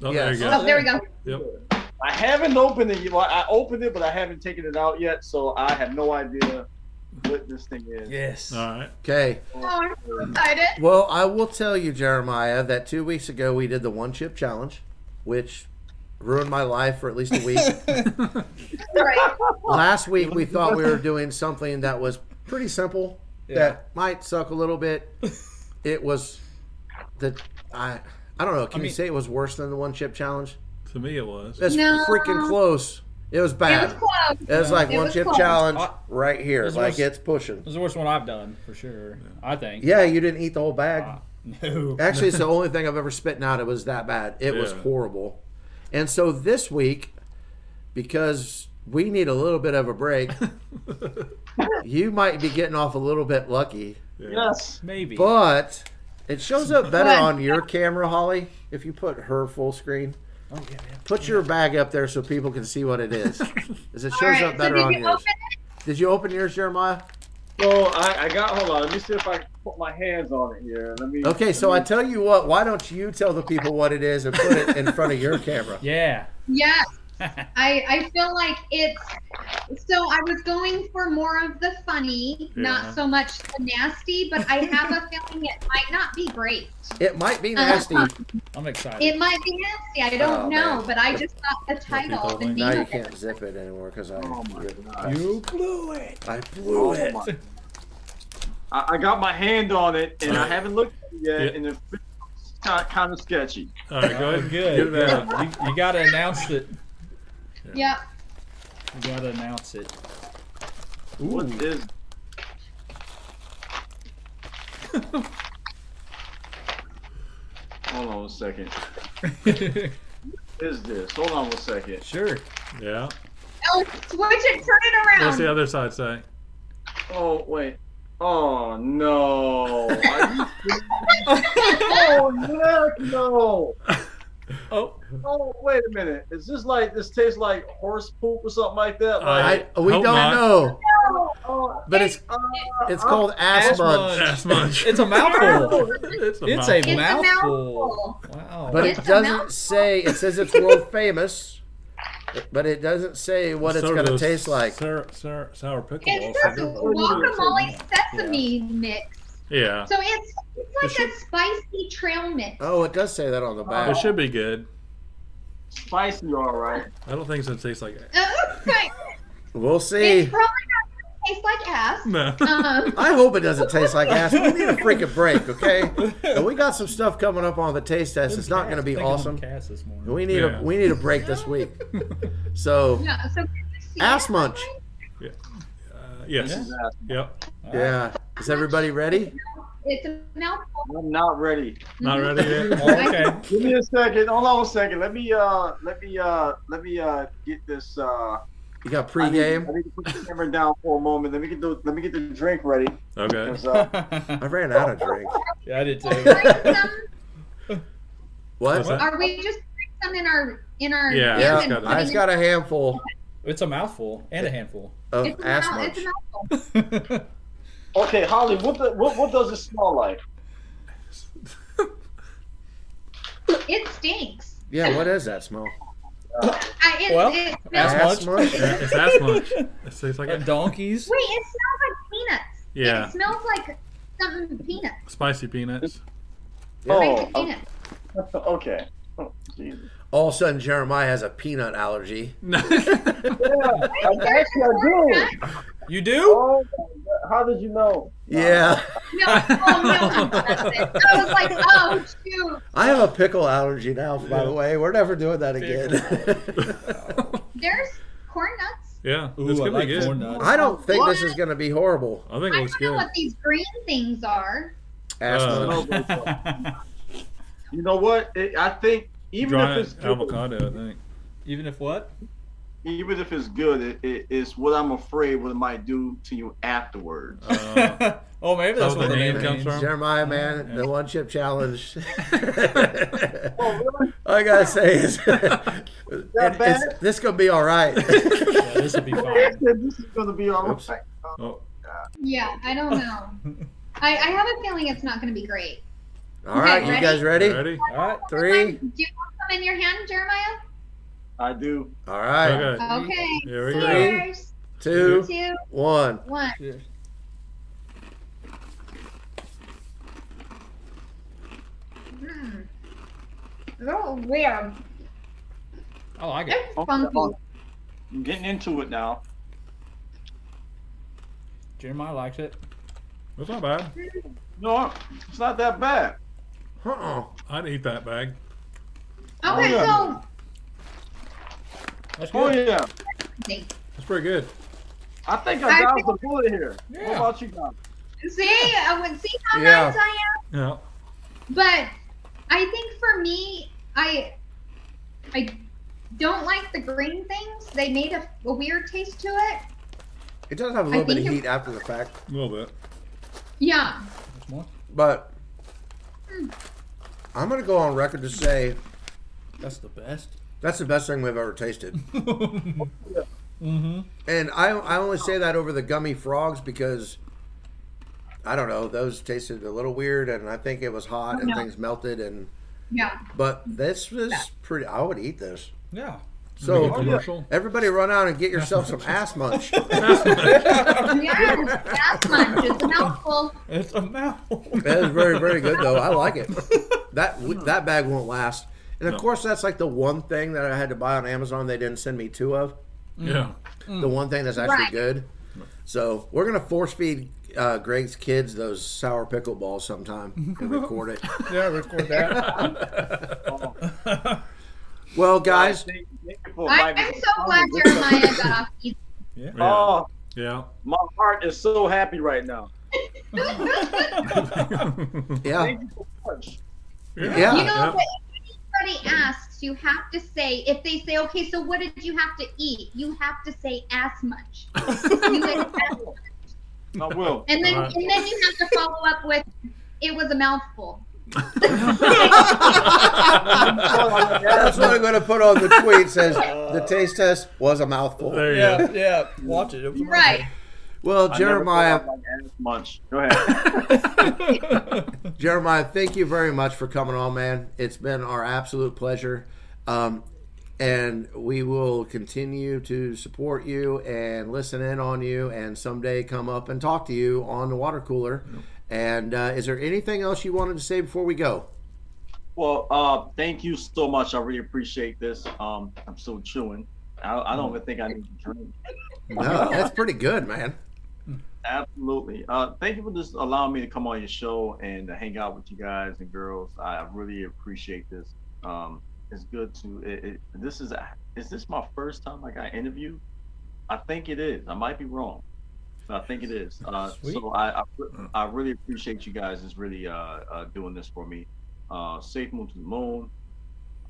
Oh, there you go. Oh, there we go. Yep. I haven't opened it. yet. Well, I opened it, but I haven't taken it out yet. So I have no idea what this thing is. yes. All right. okay. Oh, I'm so excited. Well, I will tell you, Jeremiah, that two weeks ago we did the one chip challenge, which ruined my life for at least a week. Right. Last week we thought we were doing something that was pretty simple Yeah. that might suck a little bit. It was the I I don't know. Can I you say it was worse than the one chip challenge? To me, it was. That's No. freaking close. It was It bad. was close. It was like It one was chip close. challenge right here, This like was- it's pushing. This is the worst one I've done for sure. I think. Yeah, you didn't eat the whole bag. Uh, no. Actually, it's the only thing I've ever spitten out. It was that bad. It was horrible. And so this week, because we need a little bit of a break, you might be getting off a little bit lucky. Yes. Maybe. But it shows up better on your camera, Holly, if you put her full screen. Oh yeah, yeah. Put your bag up there so people can see what it is. As it shows right. up So better did on you yours. open it? Did you open yours, Jeremiah? So I, I got. Hold on. Let me see if I can put my hands on it here. Let me. Okay, so I tell you what, why don't you tell the people what it is and put it in front of your camera? Yeah. Yes. I, I feel like it's so I was going for more of the funny, Yeah. not so much the nasty, but I have a feeling it might not be great. It might be Uh, nasty. I'm excited. It might be nasty. I don't Oh, know, man. but I just thought the title, the name Now you can't zip it anymore because I, Oh my god. you blew it. I blew Oh it. my- I, I got my hand on it, and I haven't looked at it yet, Yeah. and it's kind, kind of sketchy. All right, go ahead. good. Get it You, you got to announce it. Yep. You got to announce it. What is? Hold on a second. Is this? Hold on a second. sure. Yeah. Oh, switch it, turn it around. What's the other side say? Oh wait. Oh no. Are you oh heck no. Oh, Oh wait a minute. Is this like this tastes like horse poop or something like that? Like I, we don't not. know. oh, but it's uh, it's called ass Ass munch. munch. Ass munch. It's a mouthful. It's a It's mouthful. a It's a mouthful. mouthful. Wow. But It's it doesn't say. It says it's world famous, but it doesn't say what it's So going to taste like. Sour, sour, sour pickle It balls. says guacamole sesame mix. Yeah. So it's it's like should- a spicy trail mix. Oh, it does say that on the back. It should be good. spicy, all right. I don't think it's gonna taste like Uh, okay. We'll It's see. probably not gonna taste like ass. no. Um, I hope it doesn't taste like ass. We need a freaking break, okay? And we got some stuff coming up on the taste test. It's not going to be awesome. Cass this morning. We need Yeah. a we need a break this week. So yeah, so can you see ass munch. Uh, yes. Yeah. Yep. Yeah. Is everybody ready? It's a mouthful. I'm not ready. Not ready yet. Oh, okay. Give me a second. Hold on a second. Let me uh let me uh let me uh get this uh You got I need, pregame. I need to put the camera down for a moment. Let me get the let me get the drink ready. Okay. uh, I ran out of drink. yeah, I did too. What? What? Are we just putting some in our in our Yeah, Yeah, it's and got- I just got a handful It's a mouthful and a handful. Of it's a ass mouth- munch. it's a mouthful. okay, Holly, what the what, what does it smell like? It stinks. Yeah, what is that smell? I, it, Well, it smells, ass Ass munch. munch? It's ass munch. It tastes like a donkeys. Wait, it smells like peanuts. Yeah. It smells like something peanuts. spicy peanuts. Oh, Spicy peanuts. Oh, okay. Oh, Jesus. All of a sudden, Jeremiah has a peanut allergy. Yeah, I, actually I do. You do? Oh, how did you know? Yeah, No, oh no, that's it. I was like, oh shoot. I have a pickle allergy now. By the way, we're never doing that again. There's corn nuts. yeah, Ooh, it's I gonna like be good. corn nuts. I don't think this is going to be horrible. I think it looks I looks don't know good. what these green things are. Ass Uh. You know what? It, I think even Dry if it's good, avocado, I think. Even if what? even if it's good, it, it, it's what I'm afraid what it might do to you afterwards. Uh, oh, maybe that's that where where the name comes comes from? Jeremiah, man, the one chip challenge. oh, really? All I gotta say is, it, bad? it's, this gonna be all right. Yeah, this would be fine. this is going to be all Oops. right. oh, Yeah, I don't know. I, I have a feeling it's not going to be great. All right, Okay, you guys ready? ready? All right. Three. Do you want some in your hand, Jeremiah? I do. All right, Okay. Okay. Here we go. Three. Cheers. two, Two, one. one. Mm. Oh, weird. I like it. It's funky. I'm getting into it now. Jeremiah likes it. That's not bad. No, it's not that bad. Uh-uh. I'd eat that bag. Okay, oh, yeah. so That's Oh yeah, That's pretty good. I think I I dodged the bullet here. Yeah. What about you guys? see, I would see how Yeah. nice I am. Yeah. But I think for me, I I don't like the green things. They made a, a weird taste to it. It does have a little bit of think it- heat after the fact, A little bit. Yeah. There's more. Hmm. But I'm gonna go on record to say That's the best. that's the best thing we've ever tasted. mm-hmm. And I, I only say that over the gummy frogs because I don't know those tasted a little weird, and I think it was hot and No. things melted, and Yeah. but this was pretty. I would eat this. Yeah. So commercial. everybody, run out and get yourself some ass munch. Yes. ass munch. It's a mouthful. It's a mouthful. That is very very good though. I like it. That that bag won't last. And of No. course, that's like the one thing that I had to buy on Amazon. They didn't send me two of. Yeah. The one thing that's actually Right. good. So we're gonna force feed uh, Greg's kids those sour pickle balls sometime and record it. yeah, record that. Well, guys, Thank- thank you for I, I'm so glad Jeremiah got off easy. yeah. Yeah. Oh, Yeah. my heart is so happy right now. yeah, Thank you. Yeah. You know, yeah. if anybody asks, you have to say, if they say, okay, so what did you have to eat? You have to say ass munch. You ate ass munch. I will. And then, Alright. and then you have to follow up with, it was a mouthful. That's what I'm going to put on the tweet. Says the taste test was a mouthful. There you Yeah, go. yeah. Watch it. it was a Right. Well, I Jeremiah, thought I'd like as much. Go ahead. Jeremiah, thank you very much for coming on, man. It's been our absolute pleasure. Um, and we will continue to support you and listen in on you and someday come up and talk to you on the water cooler. And uh, is there anything else you wanted to say before we go? Well, uh, thank you so much. I really appreciate this. Um, I'm still chewing. I, I don't even think I need to drink. No, that's pretty good, man. Absolutely. Uh, thank you for just allowing me to come on your show and hang out with you guys and girls. I really appreciate this. Um, it's good to. It, it, this is is this my first time I got interviewed? I think it is. I might be wrong. But I think it is. Uh, so I, I I really appreciate you guys is really uh, uh, doing this for me. Uh, safe moon to the moon.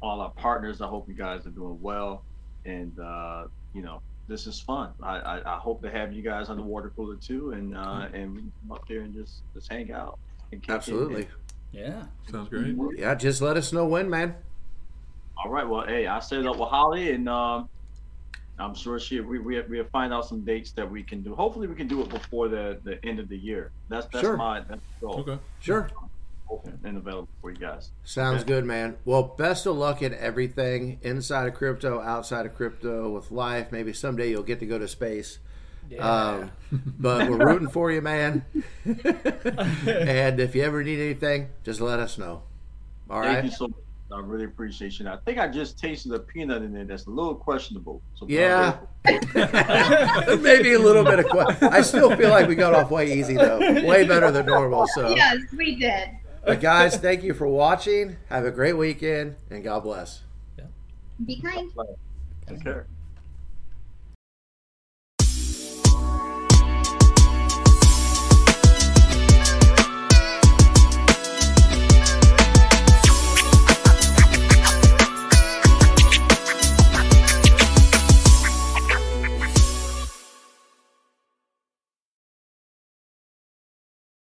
All our partners. I hope you guys are doing well. And uh, you know, this is fun. I, I, I hope to have you guys on the water cooler too, and uh, and we can come up there and just just hang out. And kick. Absolutely. Yeah. Sounds great. Yeah, just let us know when, man. All right. Well, hey, I set it up with Holly, and um, I'm sure she we we we'll find out some dates that we can do. Hopefully, we can do it before the the end of the year. That's that's Sure. my that's goal. Okay. Sure. Open and available for you guys. Sounds Okay. good, man. Well, best of luck in everything inside of crypto, outside of crypto, with life. Maybe someday you'll get to go to space. Yeah. Um, but we're rooting for you, man. and if you ever need anything, just let us know. All Thank right. You so much. I really appreciate you. I think I just tasted a peanut in there that's a little questionable. So Yeah. Maybe a little bit of. Que- I still feel like we got off way easy though, way better than normal. So, Yes, we did. but guys, thank you for watching. Have a great weekend, and God bless. Yeah. Be kind. Take care.